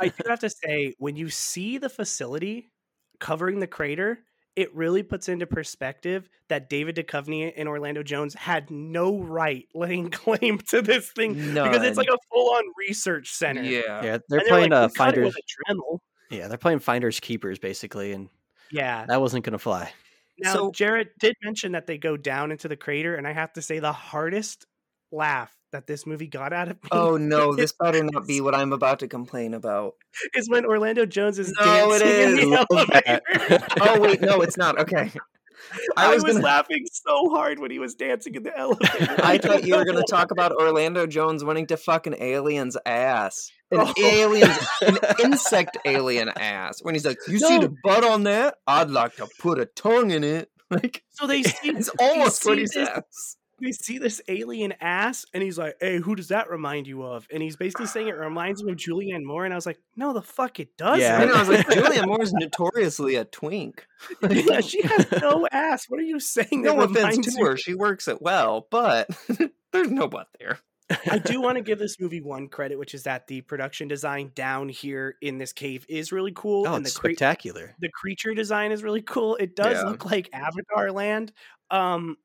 I do have to say, when you see the facility covering the crater, it really puts into perspective that David Duchovny and Orlando Jones had no right [laughs] laying claim to this thing because it's like a full-on research center. yeah. yeah, they're And playing like, uh, "We cut it finders. with a Dremel." Yeah, they're playing finders keepers basically, and Yeah. that wasn't gonna fly. Now, So- Jarrett did mention that they go down into the crater, and I have to say the hardest laugh that this movie got out of me Oh no, this [laughs] better not be what I'm about to complain about. is when Orlando Jones is No, it dancing in the is. Love that. elevator. [laughs] Oh wait, no, it's not. Okay. [laughs] I, I was, was gonna- laughing so hard when he was dancing in the elevator. I thought you were gonna talk about Orlando Jones wanting to fuck an alien's ass. An Oh. alien's an insect alien ass. When he's like, You see the butt on that? I'd like to put a tongue in it. Like So they see, it's almost what he says. They see this alien ass, and he's like, "Hey, who does that remind you of?" And he's basically saying it reminds him of Julianne Moore, and I was like, "No, the fuck, it doesn't." Yeah. I know, I was like, [laughs] Julianne Moore's notoriously a twink. yeah, she has no ass. What are you saying? No that offense reminds to you her, she works it well, but [laughs] there's no butt there. I do want to give this movie one credit, which is that the production design down here in this cave is really cool, Oh, and the it's cre- spectacular. the creature design is really cool. It does Yeah. look like Avatar Land, um,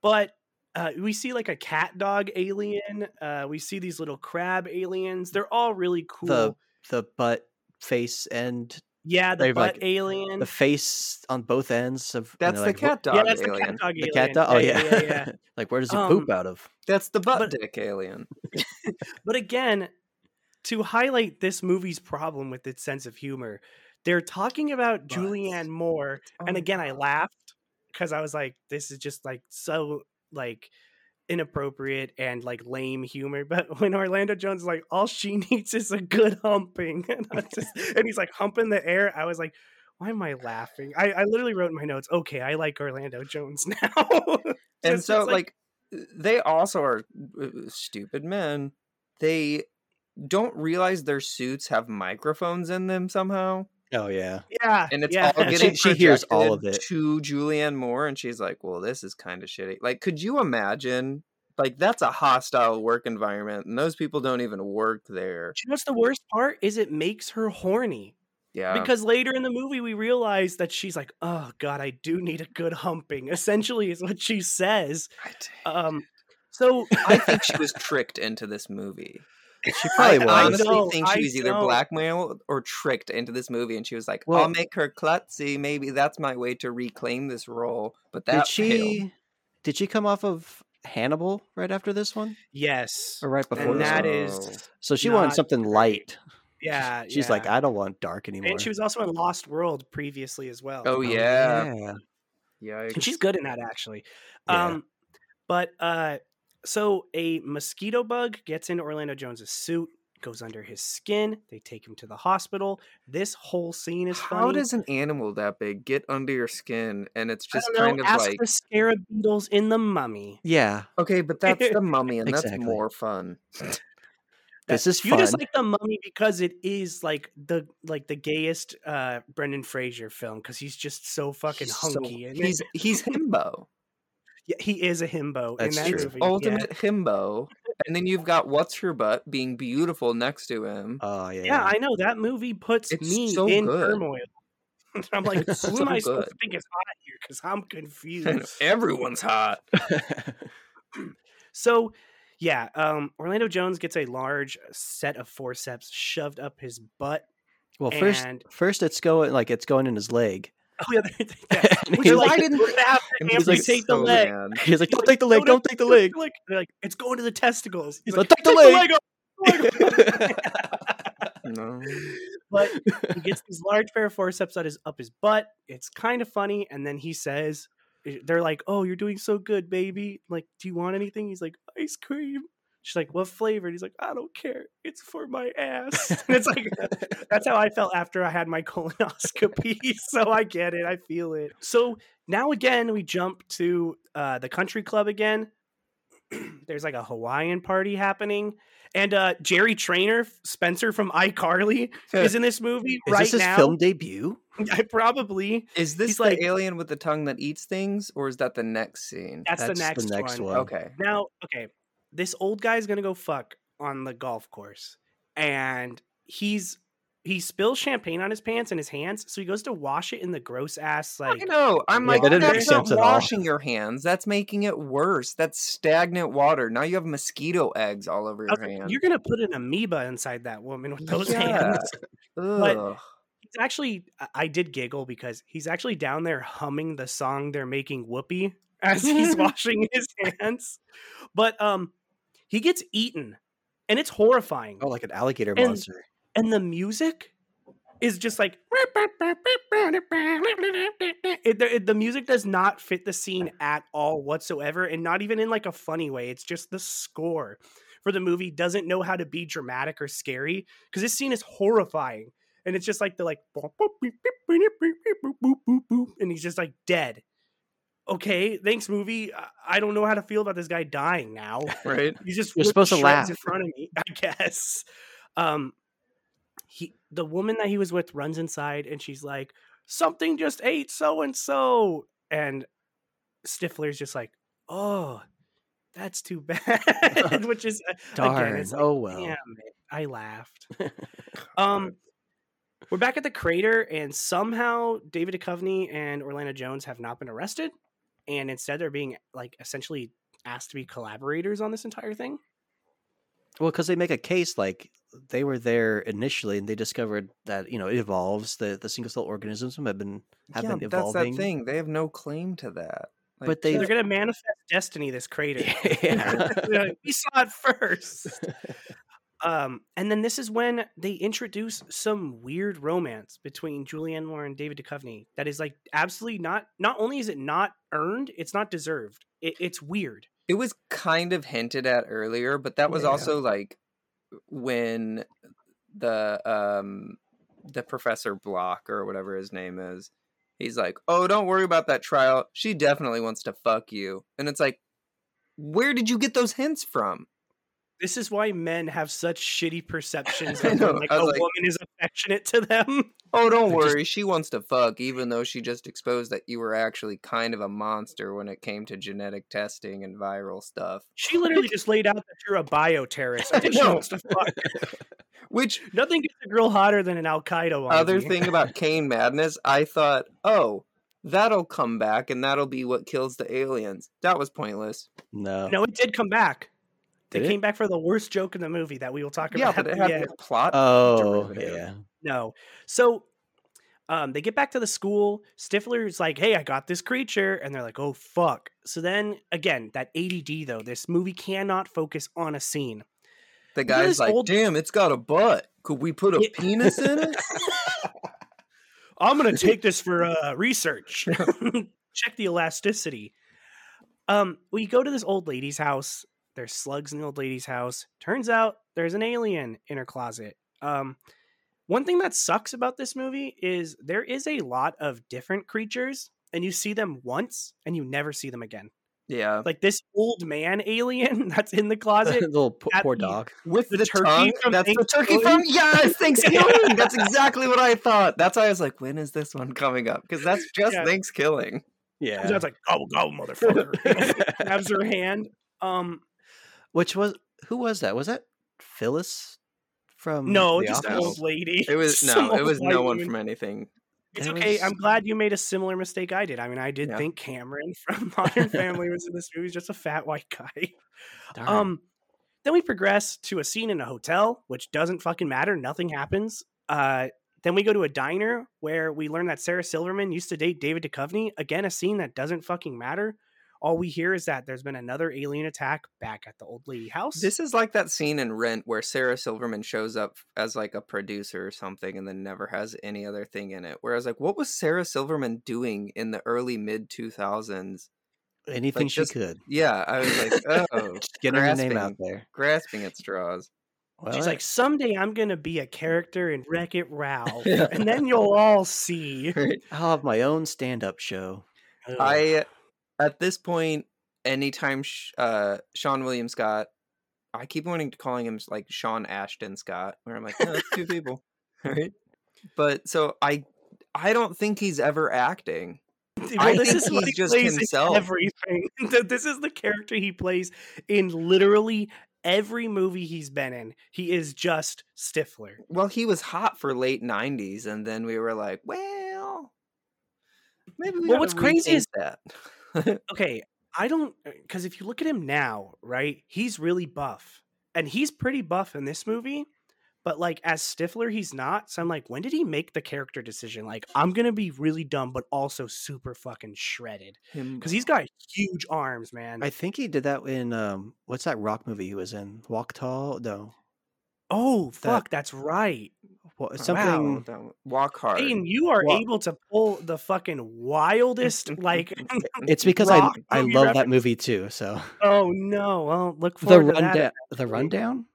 but uh, we see like a cat dog alien. Uh, we see these little crab aliens. They're all really cool. The the butt face and yeah, the butt like, alien. the face on both ends of That's the like, cat dog yeah, that's the cat dog Alien. The cat dog. Oh yeah, yeah, yeah. [laughs] like where does he Um, poop out of? That's the butt But- dick alien. [laughs] But again, to highlight this movie's problem with its sense of humor, they're talking about Butts. Julianne Moore, and Oh, again, I laughed because I was like, "This is just like so like inappropriate and like lame humor." But when Orlando Jones is like, "All she [laughs] needs is a good humping," [laughs] and, just, and he's like humping the air, I was like. Why am I laughing? I, I literally wrote in my notes, okay, I like Orlando Jones [laughs] now. and Just- so it's like, they also are uh, stupid men. They don't realize their suits have microphones in them somehow, Oh yeah, yeah, and it's yeah. all She- getting she hears all of projected it. to Julianne Moore, and she's like, "Well, this is kind of shitty." Like, could you imagine? Like, that's a hostile work environment, and those people don't even work there. Do you know what's the worst part? Is it makes her horny. Yeah, Because later in the movie, we realize that she's like, "Oh God, I do need a good humping." Essentially, is what she says. Um, so I think she was tricked into this movie. She [laughs] I probably was. honestly don't, think she I was either don't. blackmailed or tricked into this movie, and she was like, Well- "I'll make her klutzy. Maybe that's my way to reclaim this role." But did that she? failed. Did she come off of Hannibal right after this one, yes, or right before? and this that one? is Oh. So she wanted something light. yeah. She's like, yeah. I don't want dark anymore. and she was also in Lost World previously as well. Oh Oh, yeah, yeah. yeah. and she's good in that actually. Yeah. Um, but uh, so a mosquito bug gets into Orlando Jones's suit, goes under his skin. They take him to the hospital. This whole scene is How funny. does an animal that big get under your skin? And it's I just don't know, kind of ask like the scarab beetles in the mummy. Yeah, okay, but that's the mummy, [laughs] and Exactly. that's more fun. [laughs] this is you fun. just like the mummy because it is like the like the gayest uh Brendan Fraser film because he's just so fucking He's so- hunky. and he's he's himbo. Yeah, he is a himbo That's in that true. movie. yeah. ultimate himbo. And then you've got what's her butt being beautiful next to him. oh yeah. Yeah, I know that movie puts It's me so in good. turmoil. [laughs] I'm like, who It's am so I supposed to think is hot here? Because I'm [laughs] And confused. everyone's hot. [laughs] [clears throat] So, yeah, um, Orlando Jones gets a large set of forceps shoved up his butt. Well, first, And- first it's going like it's going in his leg. [laughs] Oh yeah, [laughs] Which is like- why didn't we're have to he's, like, amputate the leg. mad. [laughs] He's like, "Don't take the leg! "No, no, Don't take the leg!" Like, they're like, it's going to the testicles. He's He's like, like, "Take the "Take leg!" No. but he gets these large pair of forceps up his up his butt. It's kind of funny, and then he says, eh, "They're like, oh, you're doing so good, baby. Like, do you want anything?" He's like, "Ice cream." She's like, "What flavor?" And he's like, "I don't care. It's for my ass." [laughs] And it's like that's how I felt after I had my [laughs] colonoscopy. [laughs] so I get it. I feel it. So now again, we jump to uh, the country club again. [clears throat] There's like a Hawaiian party happening. And uh, Jerry Trainor, Spencer from iCarly, is in this movie Is right this his now. film debut? I probably. Is this He's the like- alien with the tongue that eats things, or is that the next scene? That's, That's the the next, next one. one. Okay. Now, okay, this old guy's gonna go fuck on the golf course, and he's he spills champagne on his pants and his hands, so he goes to wash it in the gross ass like. I know. I'm Yeah, like, that didn't that's not sense at all. washing your hands. That's making it worse. That's stagnant water. Now you have mosquito eggs all over your was like, hands. You're gonna put an amoeba inside that woman with those Yeah. hands. but- Ugh. He's actually, I- I did giggle because he's actually down there humming the song they're making Whoopee as he's [laughs] washing his hands. But um, he gets eaten, and it's horrifying. Oh, like an alligator And- monster. and the music is just like it, the, it- the music does not fit the scene at all whatsoever and not even in like a funny way it's just the score for the movie doesn't know how to be dramatic or scary because this scene is horrifying and it's just like the like and he's just like dead okay thanks movie I- i don't know how to feel about this guy dying now [laughs] right? He's just You're supposed to laugh. in front of me, [laughs] I guess. Um, he, the woman that he was with, runs inside and she's like, "Something just ate so and so," and Stifler's just like, "Oh, that's too [laughs] bad," which is Darn. Again, it's like, oh well. Damn it, I laughed. um, we're back at the crater, and somehow David Duchovny and Orlando Jones have not been arrested, and instead they're being like essentially asked to be collaborators on this entire thing. Well, because they make a case like they were there initially, and they discovered that you know it evolves. The the single cell organisms have been have yeah, been but that's that thing. They have no claim to that. Like, But they- They're gonna manifest destiny. This crater. [laughs] Yeah. [laughs] We saw it first. [laughs] Um, and then this is when they introduce some weird romance between Julianne Moore and David Duchovny. That is like absolutely not. Not only is it not earned, it's not deserved. It, it's weird. it was kind of hinted at earlier, but that was Yeah. also like when the um the professor Block or whatever his name is. He's like, "Oh, don't worry about that trial. She definitely wants to fuck you." And it's like, "Where did you get those hints from?" This is why men have such shitty perceptions [laughs] I of know, when like a like- woman is affectionate to them. Oh, don't They're just- worry. She wants to fuck, even though she just exposed that you were actually kind of a monster when it came to genetic testing and viral stuff. She literally [laughs] just laid out that you're a bioterrorist. I she wants to fuck. [laughs] Which Nothing gets a girl hotter than an Al Qaeda one. other thing about Kane Madness, I thought, oh, that'll come back and that'll be what kills the aliens. That was pointless. no. No, it did come back. They it? came back for the worst joke in the movie that we will talk about. Yeah, about. but it had end. no plot. Oh yeah. No. So um, they get back to the school. Stifler's like, hey, I got this creature. And they're like, oh, fuck. So then, again, that ADD, though, this movie cannot focus on a scene. the guy's like, old- damn, it's got a butt. Could we put a Yeah. penis in it? [laughs] I'm going to take this for [laughs] uh, research. [laughs] Check the elasticity. Um, we go to this old lady's house. There's slugs in the old lady's house. Turns out there's an alien in her closet. Um, one thing that sucks about this movie is there is a lot of different creatures, and you see them once and you never see them again. yeah. Like this old man alien [laughs] that's in the closet. [laughs] little po- poor the- dog. With the the, turkey from that's the turkey from yes, [laughs] Thanksgiving. that's exactly what I thought. That's why I was like, when is this one coming up? Because that's just Yeah. Thanksgiving. Yeah. That's like, go, go, motherfucker. Grabs her hand. Um, Which was who was that? Was that Phyllis from no, The just an Office? old lady. It was [laughs] no, it was no one woman. from anything. It's There okay. was- I'm glad you made a similar mistake I did. I mean, I did Yeah. think Cameron from [laughs] Modern Family was in this movie. He's just a fat white guy. Darn. Um, then we progress to a scene in a hotel, which doesn't fucking matter. Nothing happens. Uh, then we go to a diner where we learn that Sarah Silverman used to date David Duchovny. Again, a scene that doesn't fucking matter. All we hear is that there's been another alien attack back at the old lady house. This is like that scene in Rent where Sarah Silverman shows up as like a producer or something and then never has any other thing in it. Whereas like what was Sarah Silverman doing in the early mid 2000s? Anything Like, she just- could. Yeah, I was like, [laughs] oh, Just getting her name out grasping- there. grasping at straws. Well, She's like, someday I'm gonna be a character in Wreck It Ralph, [laughs] Yeah. and then you'll all see. [laughs] I'll have my own stand-up show. I at this point, anytime sh- uh Seann William Scott, I keep wanting to calling him like Sean Ashton Scott, where I'm like, no, that's two [laughs] people, right? But so I, I don't think he's ever acting. I this think is he's he just himself. everything. [laughs] this is the character he plays in literally every movie he's been in. He is just Stifler. Well, he was hot for late '90s, and then we were like, well, maybe. We Well, what's crazy is- that. [laughs] Okay, I don't because if you look at him now, right, he's really buff, and he's pretty buff in this movie. But like as Stifler, he's not. So I'm like, when did he make the character decision? Like, I'm gonna be really dumb, but also super fucking shredded because he's got huge arms, man. I think he did that in um, what's that rock movie he was in? Walk Tall? No, oh that- fuck, that's right. What, Wow, something. that- walk hard. Aiden, you are Well- able to pull the fucking wildest [laughs] like. It's [laughs] because I I movie love that movie too. So oh no! Well, look for the forward to that. rundown. The rundown.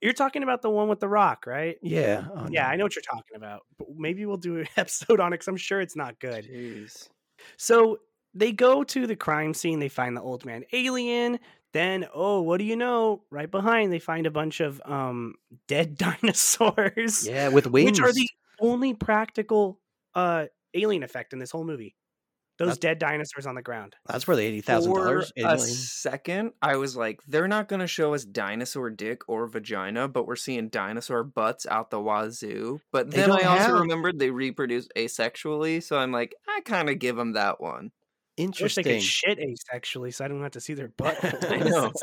You're talking about the one with the rock, right? Yeah. Oh, Yeah, no. I know what you're talking about. But maybe we'll do an [laughs] episode on it because I'm sure it's not good. Jeez. So they go to the crime scene. They find the old man alien. Then, oh, what do you know? Right behind, they find a bunch of um dead [laughs] dinosaurs, Yeah, with wings. which are the only practical uh alien effect in this whole movie. Those That- dead dinosaurs on the ground. That's worth eighty thousand For dollars. a second, I was like, they're not going to show us dinosaur dick or vagina, but we're seeing dinosaur butts out the wazoo. But They then I don't also have- remembered they reproduce asexually, so I'm like, I kind of give them that one. I wish they Interesting. could shit ace actually, so I don't have to see their butt. [laughs] I know. [laughs]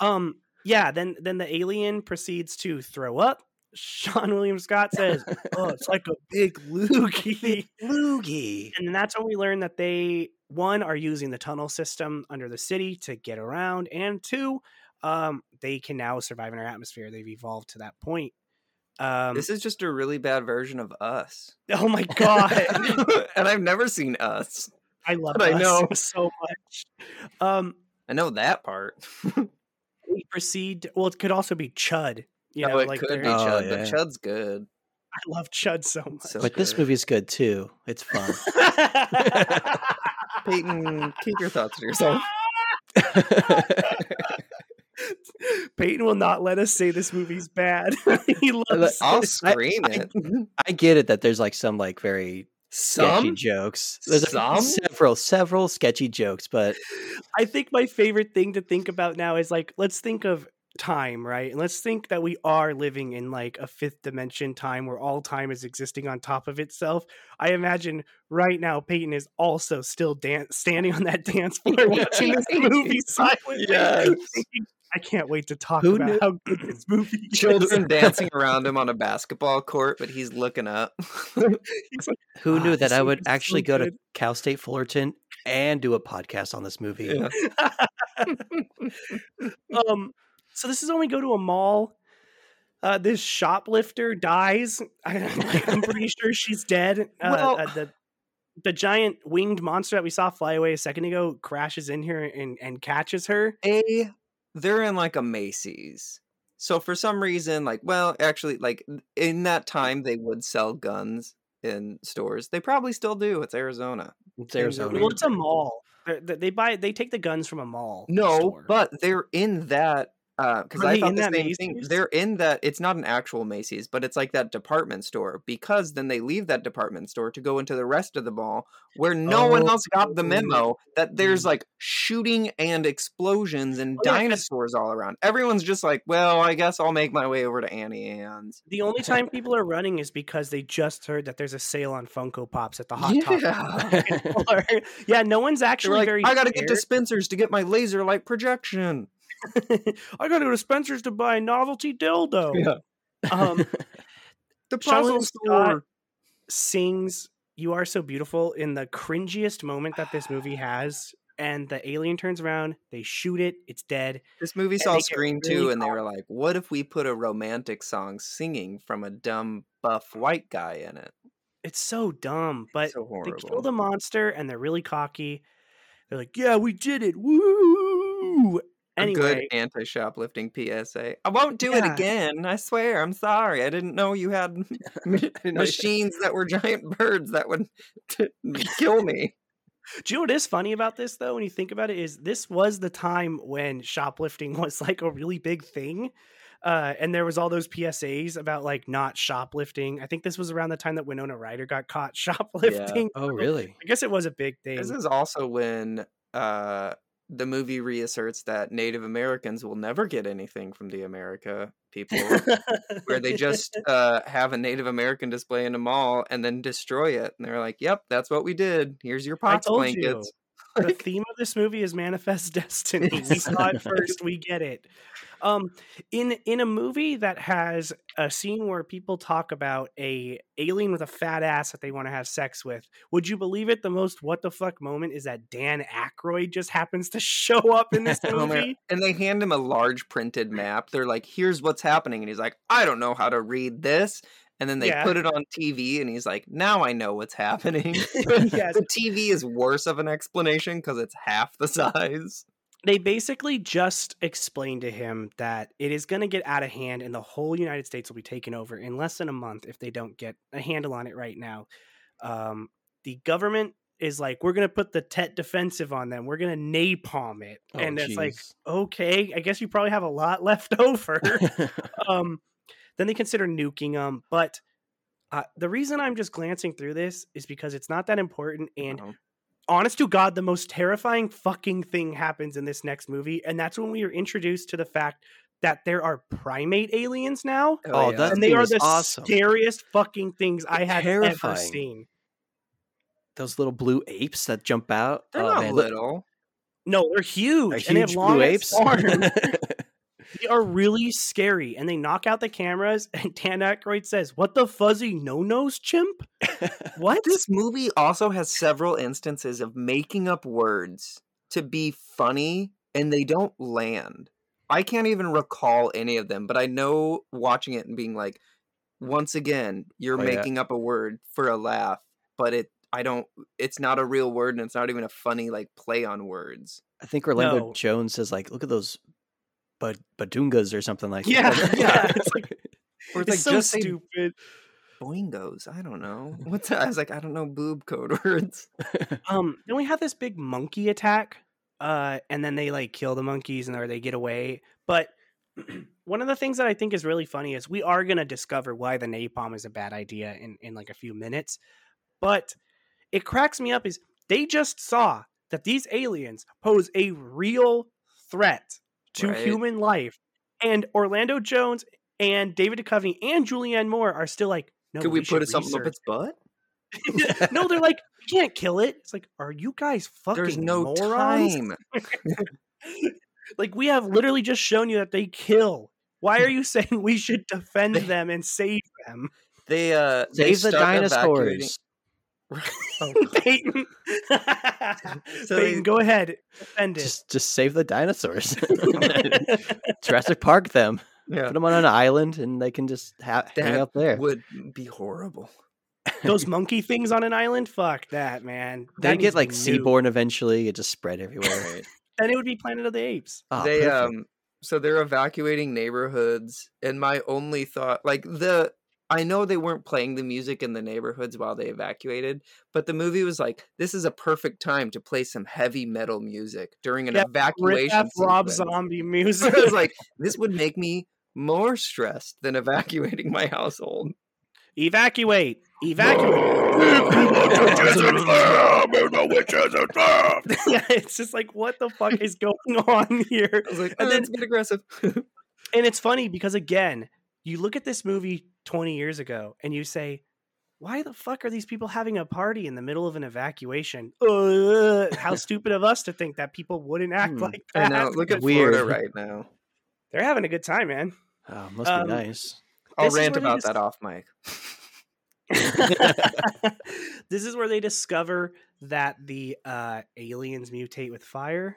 Um, yeah. Then then the alien proceeds to throw up. Seann William Scott says, "Oh, it's like a big loogie." [laughs] Loogie. and then that's when we learn that they one are using the tunnel system under the city to get around, and two, um, they can now survive in our atmosphere. They've evolved to that point. Um, this is just a really bad version of us. oh my god, and I've never seen us. I love But I know. [laughs] so much. Um, I know that part. [laughs] we proceed. Well, it could also be Chud. You oh, know, it like could they're- be Oh, Chud, yeah. but Chud's good. I love Chud so much. So But this good. movie is good too. It's fun. [laughs] Peyton, keep your thoughts to yourself. Peyton will not let us say this movie's bad. he loves I'll it. scream I- it. I get it that there's like some like very sketchy Some? jokes. There's Some? several several sketchy jokes, but I think my favorite thing to think about now is like, let's think of time, right? And let's think that we are living in like a fifth dimension time where all time is existing on top of itself. I imagine right now Peyton is also still dan- standing on that [laughs] dance floor watching this [laughs] movie silently. Yes. thinking, I can't wait to talk Who about knew- how good this [laughs] movie is. Children [laughs] dancing around him on a basketball court, but he's looking up. [laughs] He's like, who "Ah, knew that I would movie's so actually go to. Cal State Fullerton and do a podcast on this movie? Yeah. um so this is when we go to a mall uh this shoplifter dies I, i'm pretty sure she's dead uh, Well- uh, the the giant winged monster that we saw fly away a second ago crashes in here and and catches her A, they're in like a Macy's. So for some reason, like, well, actually, like in that time, they would sell guns in stores. They probably still do. It's Arizona. It's Arizona. well it's a mall They're- they they buy they take the guns from a mall No, store. but they're in that Uh, because Are I thought the same thing. They're in that. It's not an actual Macy's, but it's like that department store. Because then they leave that department store to go into the rest of the mall, where no one else got the Oh. memo that there's mm. like shooting and explosions and Oh, yeah, dinosaurs all around. Everyone's just like, well, I guess I'll make my way over to Auntie Anne's. the only [laughs] time people are running is because they just heard that there's a sale on Funko Pops at the Hot Yeah. [laughs] Topic. [laughs] yeah, no one's actually like, very. I gotta get to. Spencer's to get my laser light projection. [laughs] I gotta go to Spencer's to buy a novelty dildo. Yeah. Um, [laughs] The puzzle store. sings "You Are So Beautiful" in the cringiest moment that this movie has, and the alien turns around, they shoot it, it's dead. This movie saw Scream really 2 and they were like, what if we put a romantic song singing from a dumb buff white guy in it? It's so dumb, but so they kill the monster and they're really cocky. They're like, "Yeah, we did it! Woo!" A good anti shoplifting PSA. I won't do it again. I swear. I'm sorry. I didn't know you had [laughs] machines that were giant [laughs] birds that would kill me. do you know what is funny about this though? When you think about it, is this was the time when shoplifting [laughs] was like a really big thing. Uh, and there was all those PSAs about like not shoplifting. I think this was around the time that Winona Ryder got caught shoplifting. Oh, really? I guess it was a big thing. This is also when uh, the movie reasserts that Native Americans will never get anything from the America people, where they just [laughs] uh, have a Native American display in a mall and then destroy it. And they're like, "Yep, that's what we did. Here's your pots blankets." The theme of this movie is manifest destiny. [laughs] We saw it first, we get it. Um, in in a movie that has a scene where people talk about a alien with a fat ass that they want to have sex with, would you believe it? The most what the fuck moment is that Dan Aykroyd just happens to show up in this [laughs] Oh, movie. And they hand him a large printed map. They're like, "Here's what's happening," and he's like, "I don't know how to read this." And then they Yeah. put it on TV, and he's like, "Now I know what's happening." [laughs] [laughs] Yes. the TV is worse of an explanation because it's half the size. they basically just explained to him that it is going to get out of hand and the whole United States will be taken over in less than a month if they don't get a handle on it right now. Um, the government is like, we're going to put the Tet defensive on them. We're going to napalm it. Oh, and it's like, okay, I guess you probably have a lot left [laughs] over. um, then they consider nuking them. But uh, the reason I'm just glancing through this is because it's not that important. And Uh-oh. honest to God, the most terrifying fucking thing happens in this next movie, and that's when we are introduced to the fact that there are primate aliens now, Oh, that and they are the awesome. scariest fucking things I have ever seen. Those little blue apes that jump out. They're oh, not man, look- little. No, they're huge, are and they have huge long blue apes. arms. [laughs] [laughs] they are really scary, and they knock out the cameras. [laughs] And Dan Aykroyd says, "What the fuzzy no nose chimp? What? This movie also has several instances of making up words to be funny, and they don't land. I can't even recall any of them, but I know watching it and being like, once again, you're Oh, yeah. making up a word for a laugh, but it. I don't. It's not a real word, and it's not even a funny like play on words. I think Orlando No. Jones says like, "Look at those, bud badungas or something like Yeah, that." yeah, [laughs] it's like- Or It's like so just stupid. boingos. I don't know [laughs] what's that. I was like, I don't know boob code [laughs] words. Um, then we have this big monkey attack, uh, and then they like kill the monkeys and or they get away. But [clears throat] one of the things that I think is really funny is we are gonna discover why the napalm is a bad idea in in like a few minutes. But it cracks me up is they just saw that these aliens pose a real threat to Right. human life, and Orlando Jones and David Duchovny and Julianne Moore are still like, no, Could we, should put something up its butt? [laughs] no, they're like, we can't kill it. It's like, are you guys fucking There's no morons? time. [laughs] Like, we have literally just shown you that they kill. Why are you saying we should defend them and save them? They uh they Save the start evacuating- dinosaurs. [laughs] Peyton, [laughs] So Peyton, they- go ahead, defend it. Just, just save the dinosaurs. [laughs] Jurassic Park them. Yeah, Put them on an island, and they can just ha- hang That out there. would be horrible. Those monkey things on an island, fuck that, man. They That needs get like be seaborne eventually. It just spread everywhere. And it would be Planet of the Apes. Ah, they perfect. um so they're evacuating neighborhoods and my only thought like the I know they weren't playing the music in the neighborhoods while they evacuated, but the movie was like, this is a perfect time to play some heavy metal music during an Yeah, evacuation. Rob. Zombie music. [laughs] I was like, this would make me more stressed than evacuating my household. evacuate, evacuate. [laughs] [laughs] yeah, it's just like, what the fuck is going on here? I was like, And "Uh, then- it's a bit aggressive. And it's funny because again, you look at this movie 20 years ago and you say, why the fuck are these people having a party in the middle of an evacuation? Uh, how [laughs] stupid of us to think that people wouldn't act Hmm, like I that. know. Look at Weird. Florida [laughs] right now. They're having a good time, man. Oh, must um, be nice. I'll rant about just- that off mic. [laughs] this is where they discover that the uh, aliens mutate with fire.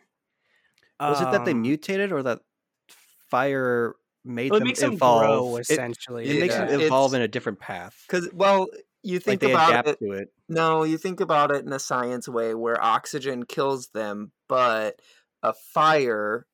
Was it that they Um, mutated or that fire made well, it them makes them evolve? grow It- essentially. It, makes Yeah. them evolve It's- in a different path. Because well, you Like think they about adapt it. to it. No, you think about it in a science way where oxygen kills them, but a fire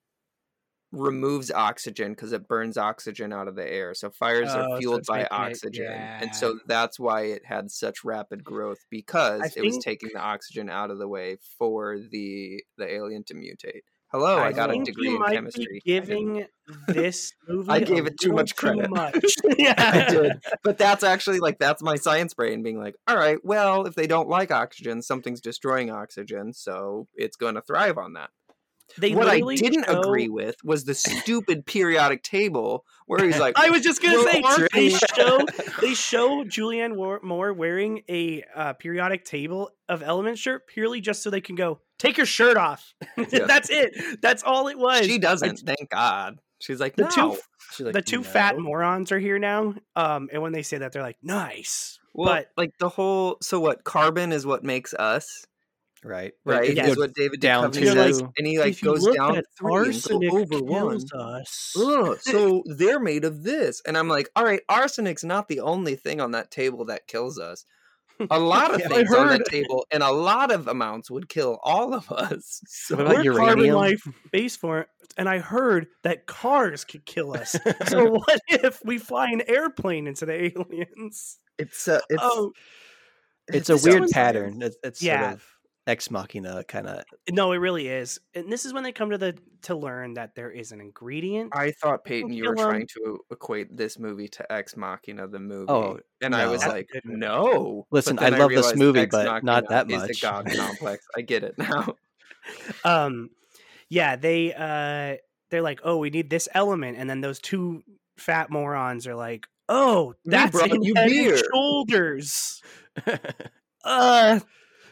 removes oxygen because it burns oxygen out of the air. So fires Oh, are fueled it's by making it- oxygen. And so that's why it had such rapid growth because it was taking the oxygen out of the way for the the alien to mutate. Hello, I, got a degree in chemistry. I giving this [laughs] movie, I gave it too much credit. Too much. [laughs] [laughs] yeah, I did. But that's actually like that's my science brain being like, all right, well, if they don't like oxygen, something's destroying oxygen, so it's going to thrive on that. They what I didn't show- agree with was the stupid periodic table where he's like, I was just gonna say they-" show they show Julianne Moore wearing a uh, periodic table of element shirt purely just so they can go take your shirt off. [laughs] Yeah. That's it. That's all it was. she doesn't. Thank God. She's like, the no. two like, the two fat morons are here now. Um, and when they say that, they're like, "Nice." well, but like the whole. So what? Carbon is what makes us, right? right? It Yeah. Is what David down to says, and he like goes down at three and go arsenic over one. kills us. Ugh, [laughs] so they're made of this. And I'm like, all right, arsenic's not the only thing on that table that kills us. A lot of Yeah, [laughs] I things on heard. that table, and a lot of amounts would kill all of us. [laughs] So What about We're carbon life base for it, and I heard that cars could kill us. so [laughs] what if we fly an airplane into the aliens? it's uh, it's oh It's a weird one's- pattern. It's, it's Yeah. sort of ex machina kind of. no, it really is. And this is when they come to the to learn that there is an ingredient. I thought Peyton, you were kill 'em. trying to equate this movie to Ex Machina, the movie. Oh, and I was That's like, no. Listen, I love this movie, Ex but not that that is much. a god complex. I get it now. [laughs] um yeah they uh they're like oh we need this element and then those two fat morons are like oh that's brought in you Head and shoulders [laughs] uh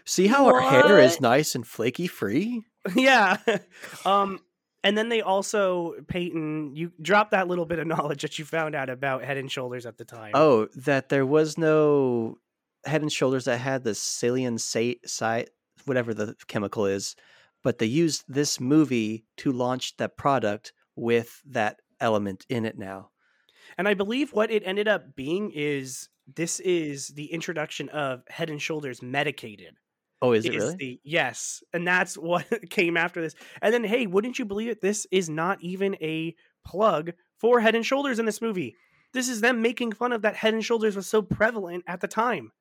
See how our hair is nice and flaky free? yeah [laughs] um and then they also peyton you dropped that little bit of [laughs] knowledge that you found out about head and shoulders at the time Oh, that there was no Head and Shoulders that had the saline sa- si- whatever the chemical is, but they used this movie to launch that product with that element in it now. and i believe what it ended up being is this is the introduction of head and shoulders medicated Oh, is it is really? the yes and that's [laughs] what came after this and then hey wouldn't you believe it this is not even a plug for head and shoulders in this movie this is them making fun of that head and shoulders was so prevalent at the time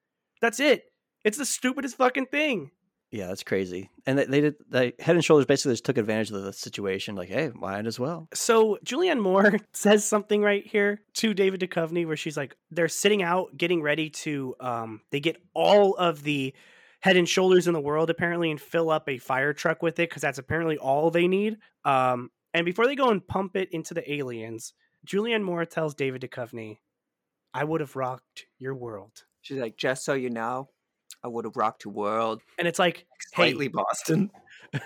that's it it's the stupidest fucking thing Yeah, that's crazy. And they, they did. They, Head and Shoulders basically just took advantage of the situation. Like, hey, might as well. so julianne moore [laughs] says something right here to david Duchovny where she's like they're sitting out getting ready to um they get all of the head and shoulders in the world apparently and fill up a fire truck with it because that's apparently all they need um and before they go and pump it into the aliens julianne moore tells david Duchovny, i would have rocked your world She's like, just so you know, I would have rocked your world. and it's like hey Boston.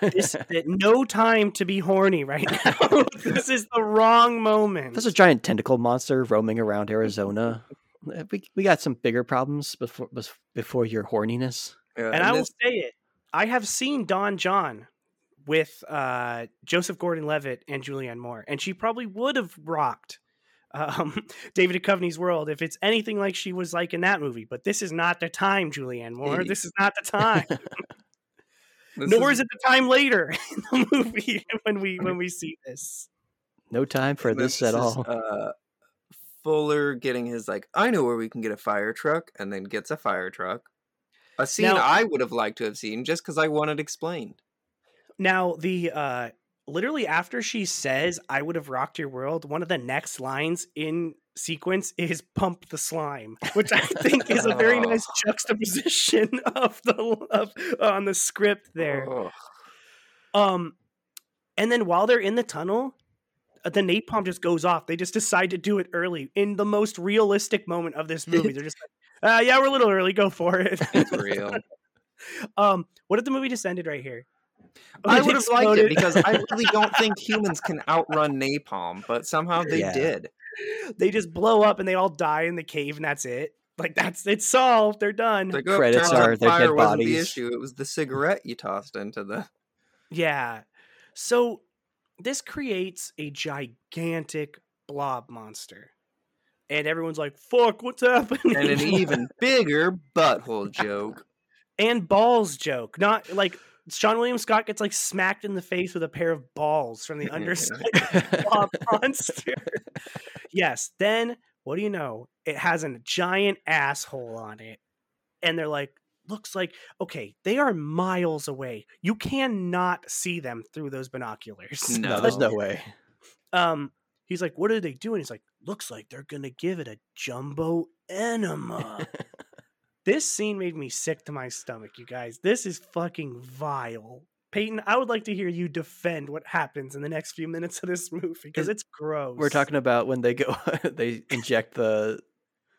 this [laughs] no time to be horny right now [laughs] [laughs] this is the wrong moment There's a giant tentacle monster roaming around Arizona. We, we got some bigger problems before before your horniness. Yeah, and I will say it. I have seen Don Jon with uh, Joseph Gordon-Levitt and Julianne Moore, and she probably would have rocked um, [laughs] David Duchovny's world if it's anything like she was like in that movie. But this is not the time, Julianne Moore. Hey. This is not the time. [laughs] Nor is- is it the time later [laughs] in the movie when we when we see this. No time for this at is, all. Uh, Fuller getting his like, I know where we can get a fire truck, and then gets a fire truck. A scene Now- I would have liked to have seen just because I wanted explained. Now the uh, literally after she says "I would have rocked your world," one of the next lines in sequence is "pump the slime," which I think is a very nice [laughs] juxtaposition [laughs] of the of on the script there. Um, and then while they're in the tunnel, uh, the napalm just goes off. They just decide to do it early in the most realistic moment of this movie. [laughs] They're just like, uh, "Yeah, we're a little early. Go for it." [laughs] It's real. [laughs] um, what if the movie just ended right here? I It would have liked it because I really don't think humans can outrun napalm, but somehow they Yeah. did. they just blow up and they all die in the cave, and that's it. Like that's it's solved. They're done. Like, oh, Credits are their fire dead wasn't the issue. It was the cigarette you tossed into the. Yeah. So this creates a gigantic blob monster. And everyone's like, fuck, what's happening? And an [laughs] even bigger butthole joke. and balls joke. Not like Seann William Scott gets like smacked in the face with a pair of balls from the underside of the monster. yes. Then what do you know? It has a giant asshole on it. And they're like, looks like okay, they are miles away. You cannot see them through those binoculars. No. No, there's no way. um he's like what are they doing he's like looks like they're gonna give it a jumbo enema. [laughs] This scene made me sick to my stomach you guys. This is fucking vile. Peyton i would like to hear you defend what happens in the next few minutes of this movie because it's gross. We're talking about when they go, [laughs] they inject the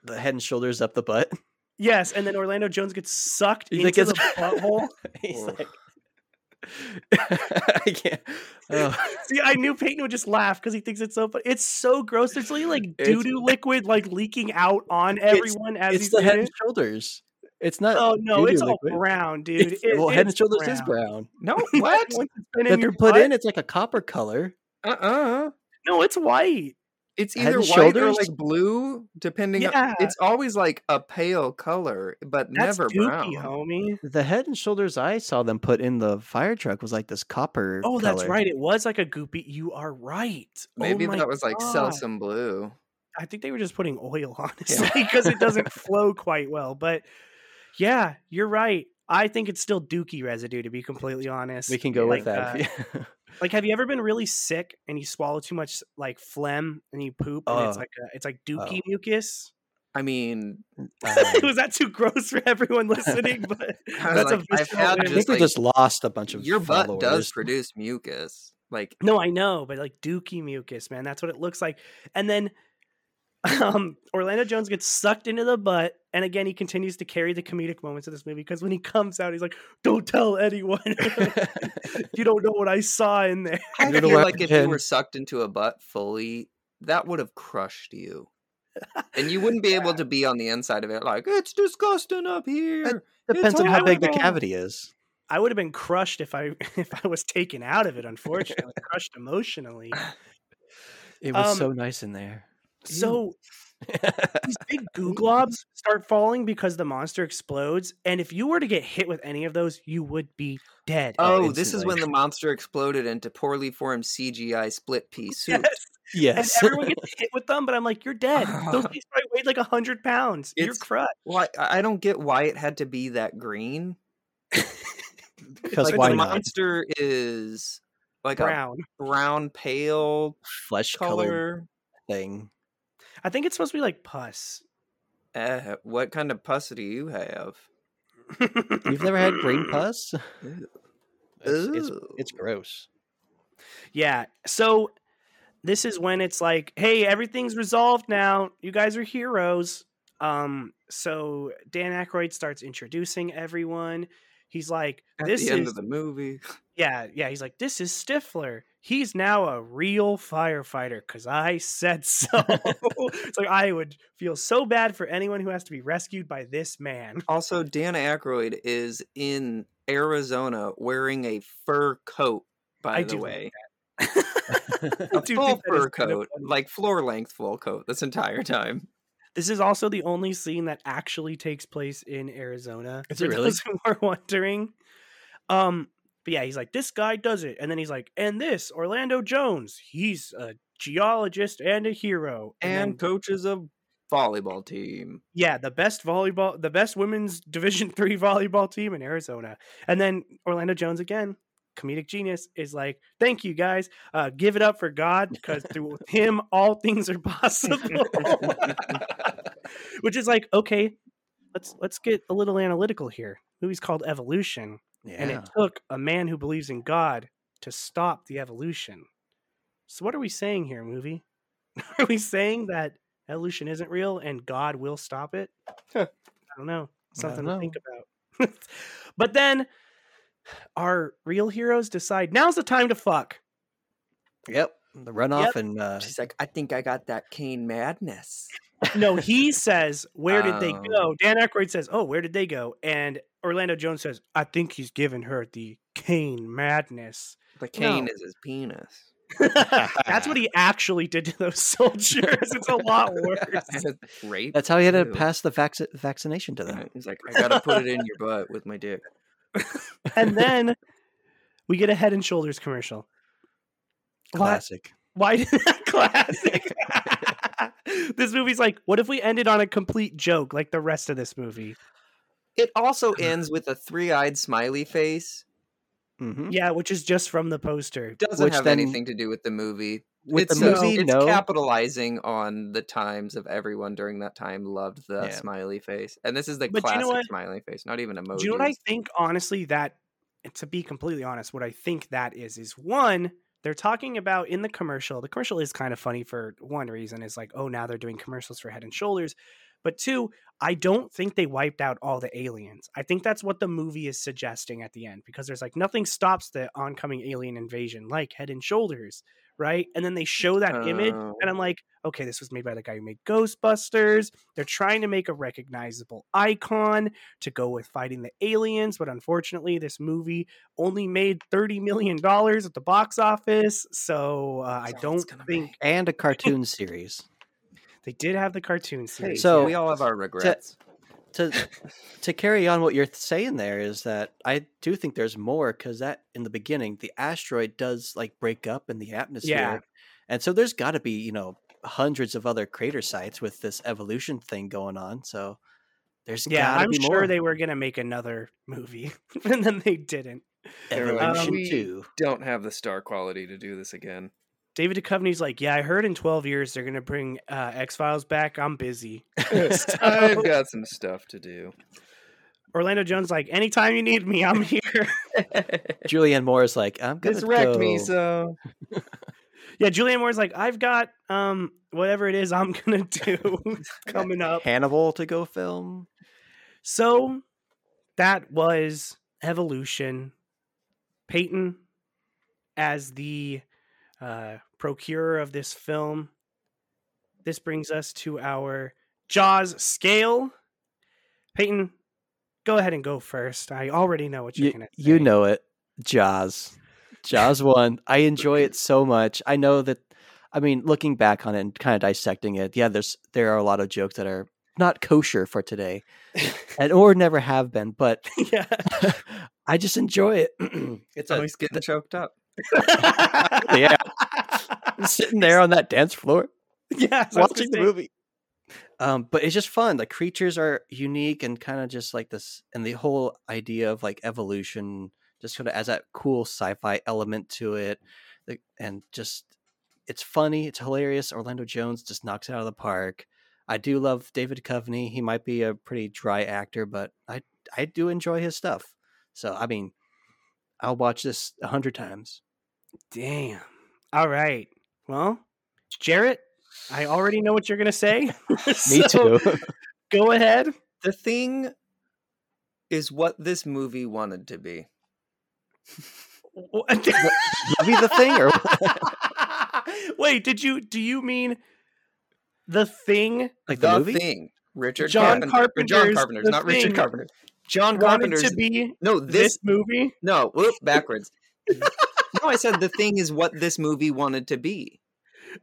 the head and shoulders up the butt. yes and then orlando jones gets sucked He into gets- the [laughs] butthole. He's like, [laughs] I can't. Oh, see i knew peyton would just laugh because he thinks it's so funny it's so gross there's literally like It's- doo-doo [laughs] liquid like leaking out on everyone as it's he's the head doing and shoulders. It's not. Oh no, it's all brown, dude. It's- It- well, head and it's shoulders is brown. No, [laughs] Once what? it's been That in they your put butt- in, it's like a copper color. Uh uh No, it's white. It's either and white or like blue, depending Yeah. on. It's always like a pale color, but That's never dookie, brown. homie. The head and shoulders I saw them put in the fire truck was like this copper. Oh, that's right. It was like a goopy. You are right. Oh Maybe my that was like God. Selsun blue. I think they were just putting oil, [laughs] on honestly, because it doesn't [laughs] flow quite well. But yeah, you're right. I think it's still dookie residue, to be completely honest. We can go like, with that. uh, [laughs] like, have you ever been really sick and you swallow too much like phlegm and you poop and it's Oh. like a, it's like dookie Oh. mucus? I mean, [laughs] [laughs] Um, was that too gross for everyone listening? But [laughs] I that's like, a I've visceral had I think just we just lost a bunch of your butt does produce mucus. Like No, I know, but like dookie mucus, man. That's what it looks like. And then [laughs] um Orlando Jones gets sucked into the butt, and again he continues to carry the comedic moments of this movie because when he comes out, he's like, Don't tell anyone. [laughs] [laughs] you don't know what I saw in there. I feel one like if you were sucked into a butt fully, that would have crushed you. And you wouldn't be able to be on the inside of it like it's disgusting up here. Depends on how big the cavity is. I would have been crushed if I if I was taken out of it, unfortunately. crushed emotionally. It was Um, so nice in there. So these big goo [laughs] globs start falling because the monster explodes. And if you were to get hit with any of those, you would be dead. Uh, oh, this is when the monster exploded into poorly formed CGI split [laughs] piece soup. Yes. And yes. everyone gets [laughs] hit with them, but I'm like, you're dead. Those things probably weighed like a hundred pounds. You're It's- crushed. Well, I, I don't get why it had to be that green. because Like why the not? monster is like Brown. a brown pale Flesh colored color. thing. I think it's supposed to be like pus. Eh, what kind of pus do you have? You've never had green [laughs] pus? It's, it's, Ooh. it's gross. yeah. So this is when it's like, hey, everything's resolved now. You guys are heroes. Um, so Dan Aykroyd starts introducing everyone. He's like, At this the end is of the movie. [laughs] Yeah, yeah. He's like, this is Stifler. He's now a real firefighter because I said so. [laughs] it's like I would feel so bad for anyone who has to be rescued by this man. Also, Dan Aykroyd is in Arizona wearing a fur coat. By I the way, [laughs] a full think that is fur kind of coat, like floor length full coat, this entire time. This is also the only scene that actually takes place in Arizona. Is for it really? those [laughs] who are wondering. Um, but yeah, he's like, this guy does it, and then he's like, and this Orlando Jones, he's a geologist and a hero, And then- coaches a volleyball team. Yeah, the best volleyball, the best women's [laughs] Division three volleyball team in Arizona. And then Orlando Jones again, comedic genius, is like, "Thank you guys, uh, give it up for God because through [laughs] Him all things are possible." [laughs] Which is like, okay, let's let's get a little analytical here. Movie's called Evolution, and it took a man who believes in God to stop the evolution. So what are we saying here, movie? [laughs] Are we saying that evolution isn't real and God will stop it? I don't know. Something to think about. [laughs] but then our real heroes decide now's the time to fuck. Yep. The runoff Yep. and uh, She's like, I think I got that Kane madness. No, he says, "Where did they Oh. go?" Dan Aykroyd says, "Oh, where did they go?" And Orlando Jones says, "I think he's giving her the cane madness." The cane No. is his penis. [laughs] [laughs] That's what he actually did to those [laughs] soldiers. It's a lot worse. Rape. that's how he had to pass the vac- vaccination to them. He's like, I gotta put it in your butt with my dick. And then we get a Head and Shoulders commercial. Why? Classic. Why did that classic? [laughs] this movie's like, what if we ended on a complete joke like the rest of this movie? It also ends with a three-eyed smiley face. hmm Yeah, which is just from the poster. Doesn't Which have then- anything to do with the movie. With it's the movie, it's no. capitalizing on the times of everyone during that time loved the Yeah. smiley face, and this is the But you know classic smiley face, not even a emoji. Do you know what I think? Honestly, that to be completely honest, what I think that is is one. They're talking about in the commercial. The commercial is kind of funny for one reason. Is like, oh, now they're doing commercials for Head and Shoulders. But two, I don't think they wiped out all the aliens. I think that's what the movie is suggesting at the end because there's like nothing stops the oncoming alien invasion, like Head and Shoulders, right? And then they show that image, Oh. and I'm like, okay, this was made by the guy who made Ghostbusters. They're trying to make a recognizable icon to go with fighting the aliens, but unfortunately, this movie only made thirty million dollars at the box office. So uh, I That's all it's don't think make. And a cartoon series. they did have the cartoon Hey, series. So- we all have our regrets. to to to carry on what you're saying there is that I do think there's more because that in the beginning the asteroid does like break up in the atmosphere, and so there's got to be you know hundreds of other crater sites with this evolution thing going on. So there's yeah, gotta I'm be sure more. they were gonna make another movie, [laughs] and then they didn't. They were like, Evolution um, "We two. don't have the star quality to do this again. David Duchovny's like, yeah, I heard in 12 years they're gonna bring uh, X Files back. I'm busy. [laughs] I've got some stuff to do. Orlando Jones like, anytime you need me, I'm here. [laughs] Julianne Moore is like I'm gonna This wrecked me, so [laughs] yeah, Julianne Moore's like, I've got um whatever it is I'm gonna do coming up. Hannibal to go film. So that was evolution. Peyton, as the uh, procurer of this film, this brings us to our Jaws scale. Peyton, go ahead and go first. I already know what you're You, going to you know it, Jaws. Jaws one. I [laughs] enjoy it so much. I know that. I mean, looking back on it and kind of dissecting it, yeah, there's there are a lot of jokes that are not kosher for today, [laughs] and or never have been. But yeah. [laughs] I just enjoy it. [clears throat] it's always getting choked up. [laughs] yeah, sitting there on that dance floor [laughs] yeah, so I was watching the say, movie. Um, but it's just fun. The creatures are unique and kind of just like this, and the whole idea of like evolution just kind of adds that cool sci-fi element to it, and just it's funny, it's hilarious. Orlando Jones just knocks it out of the park. I do love David Duchovny. He might be a pretty dry actor, but I I do enjoy his stuff. So I mean, I'll watch this a hundred times. Damn. All right. Well, Jarrett, I already know what you're going to say. [laughs] Me [laughs] So, too. [laughs] Go ahead. The thing is what this movie wanted to be. What- Movie the thing, or Wait, did you do you mean the thing like the the, movie? thing. Richard John Carpenter. or John Carpenter's Carpenter's, The not Thing Richard Carpenter. John wanted Carpenter's. to be no, this, this. movie? No, whoop, backwards. No, I said the thing is what this movie wanted to be.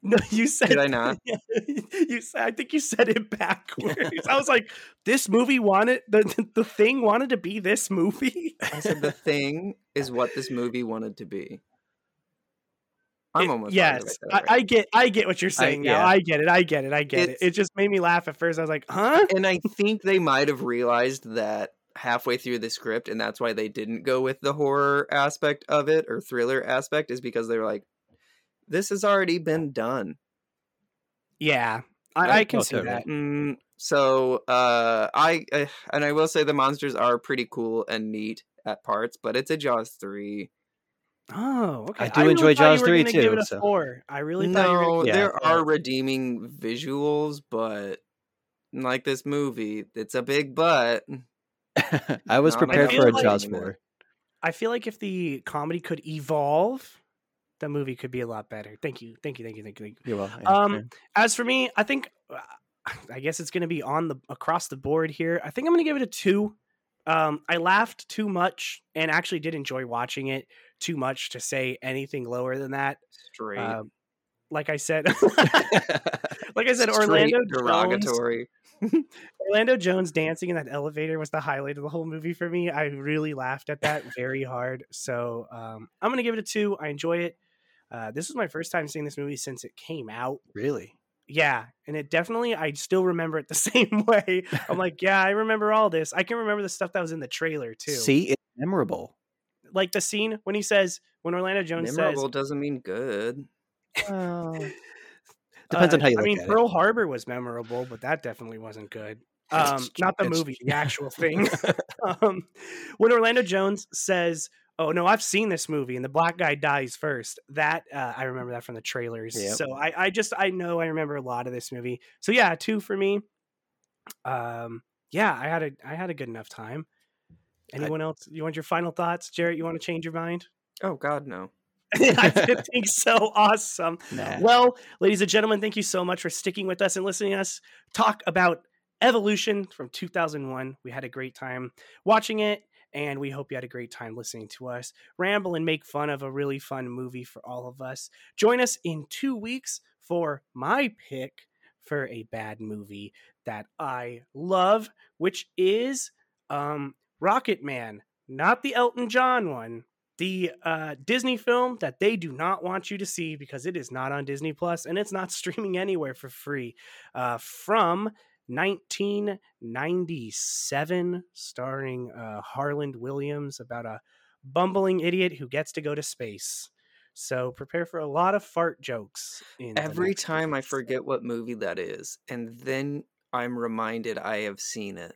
No, you said Did I [laughs] not? you said I think you said it [laughs] backwards. I was like, this movie wanted the the thing wanted to be this movie. I said the thing is what this movie wanted to be. [laughs] I'm It- almost yes. I, I get I get what you're saying now. yeah. I get it. I get it. I get It's- it. It just made me laugh at first. I was like, huh? and I think they might have realized that halfway through the script, and that's why they didn't go with the horror aspect of it or thriller aspect, is because they were like, "This has already been done." Yeah. I, Right? I can see that. Mm, so, uh, I uh, and I will say the monsters are pretty cool and neat at parts, but it's a Jaws three. Oh, okay. I do really enjoy thought you Jaws 3 gonna Give too, it a so- four. I really thought you were No, gonna give there four. are redeeming visuals, but like this movie, it's a big but. [laughs] I was prepared enough for a like- Jaws four. I feel like if the comedy could evolve, the movie could be a lot better. Thank you, thank you, thank you, thank you. Thank you. You're welcome. Um, as for me, I think uh, [sighs] I guess it's going to be on the across the board here. I think I'm going to give it a two. Um, I laughed too much and actually did enjoy watching it too much to say anything lower than that. Straight. Um, like I said, [laughs] [laughs] like I said, Straight Orlando Jones, derogatory. Orlando Jones dancing in that elevator was the highlight of the whole movie for me. I really laughed at that very hard. So um, I'm going to give it a two. I enjoy it. Uh, this was my first time seeing this movie since it came out. really? Yeah, and it definitely I still remember it the [laughs] same way. I'm [laughs] like, yeah, I remember all this. I can remember the stuff that was in the trailer too. See, it's memorable. like the scene when he says when Orlando Jones Memorable says doesn't mean good. [laughs] Depends on uh, how you I look mean, at Pearl Harbor was memorable, but that definitely wasn't good. [laughs] Um, not the movie, the actual [laughs] thing. [laughs] um, when Orlando Jones says, "Oh no, I've seen this movie," and the black guy dies first, that uh, I remember that from the trailers. Yep. So I, I just I know I remember a lot of this movie. So yeah, two for me. Um, yeah, I had a I had a good enough time. Anyone else? You want your final thoughts, Jarrett? You want to change your mind? Oh God, no. [laughs] I [laughs] think so awesome. Nah. Well, ladies and gentlemen, thank you so much for sticking with us and listening to us talk about Evolution from 2001. We had a great time watching it, and we hope you had a great time listening to us ramble and make fun of a really fun movie for all of us. Join us in two weeks for my pick for a bad movie that I love, which is um, Rocket Man, not the Elton John one, the uh, Disney film that they do not want you to see because it is not on Disney Plus and it's not [laughs] streaming anywhere for free. Uh, from 1997, starring uh, Harland Williams about a bumbling idiot who gets to go to space. So prepare for a lot of fart jokes. In Every time I forget what movie that is, and then I'm reminded I have seen it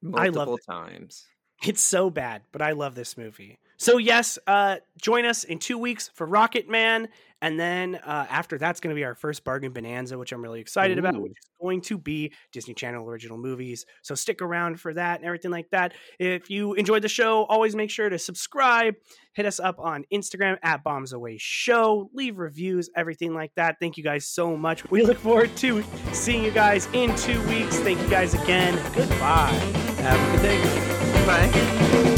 multiple it. times. It's so bad, but I love this movie. So yes, uh, join us in two weeks for Rocket Man, and then uh, after that's going to be our first bargain bonanza, which I'm really excited about, which is going to be Disney Channel original movies. So stick around for that and everything like that. If you enjoyed the show, always make sure to subscribe. Hit us up on Instagram at Bombs Away Show. Leave reviews, everything like that. Thank you guys so much. We look forward to seeing you guys in two weeks. Thank you guys again. Goodbye. Have a good day. Bye.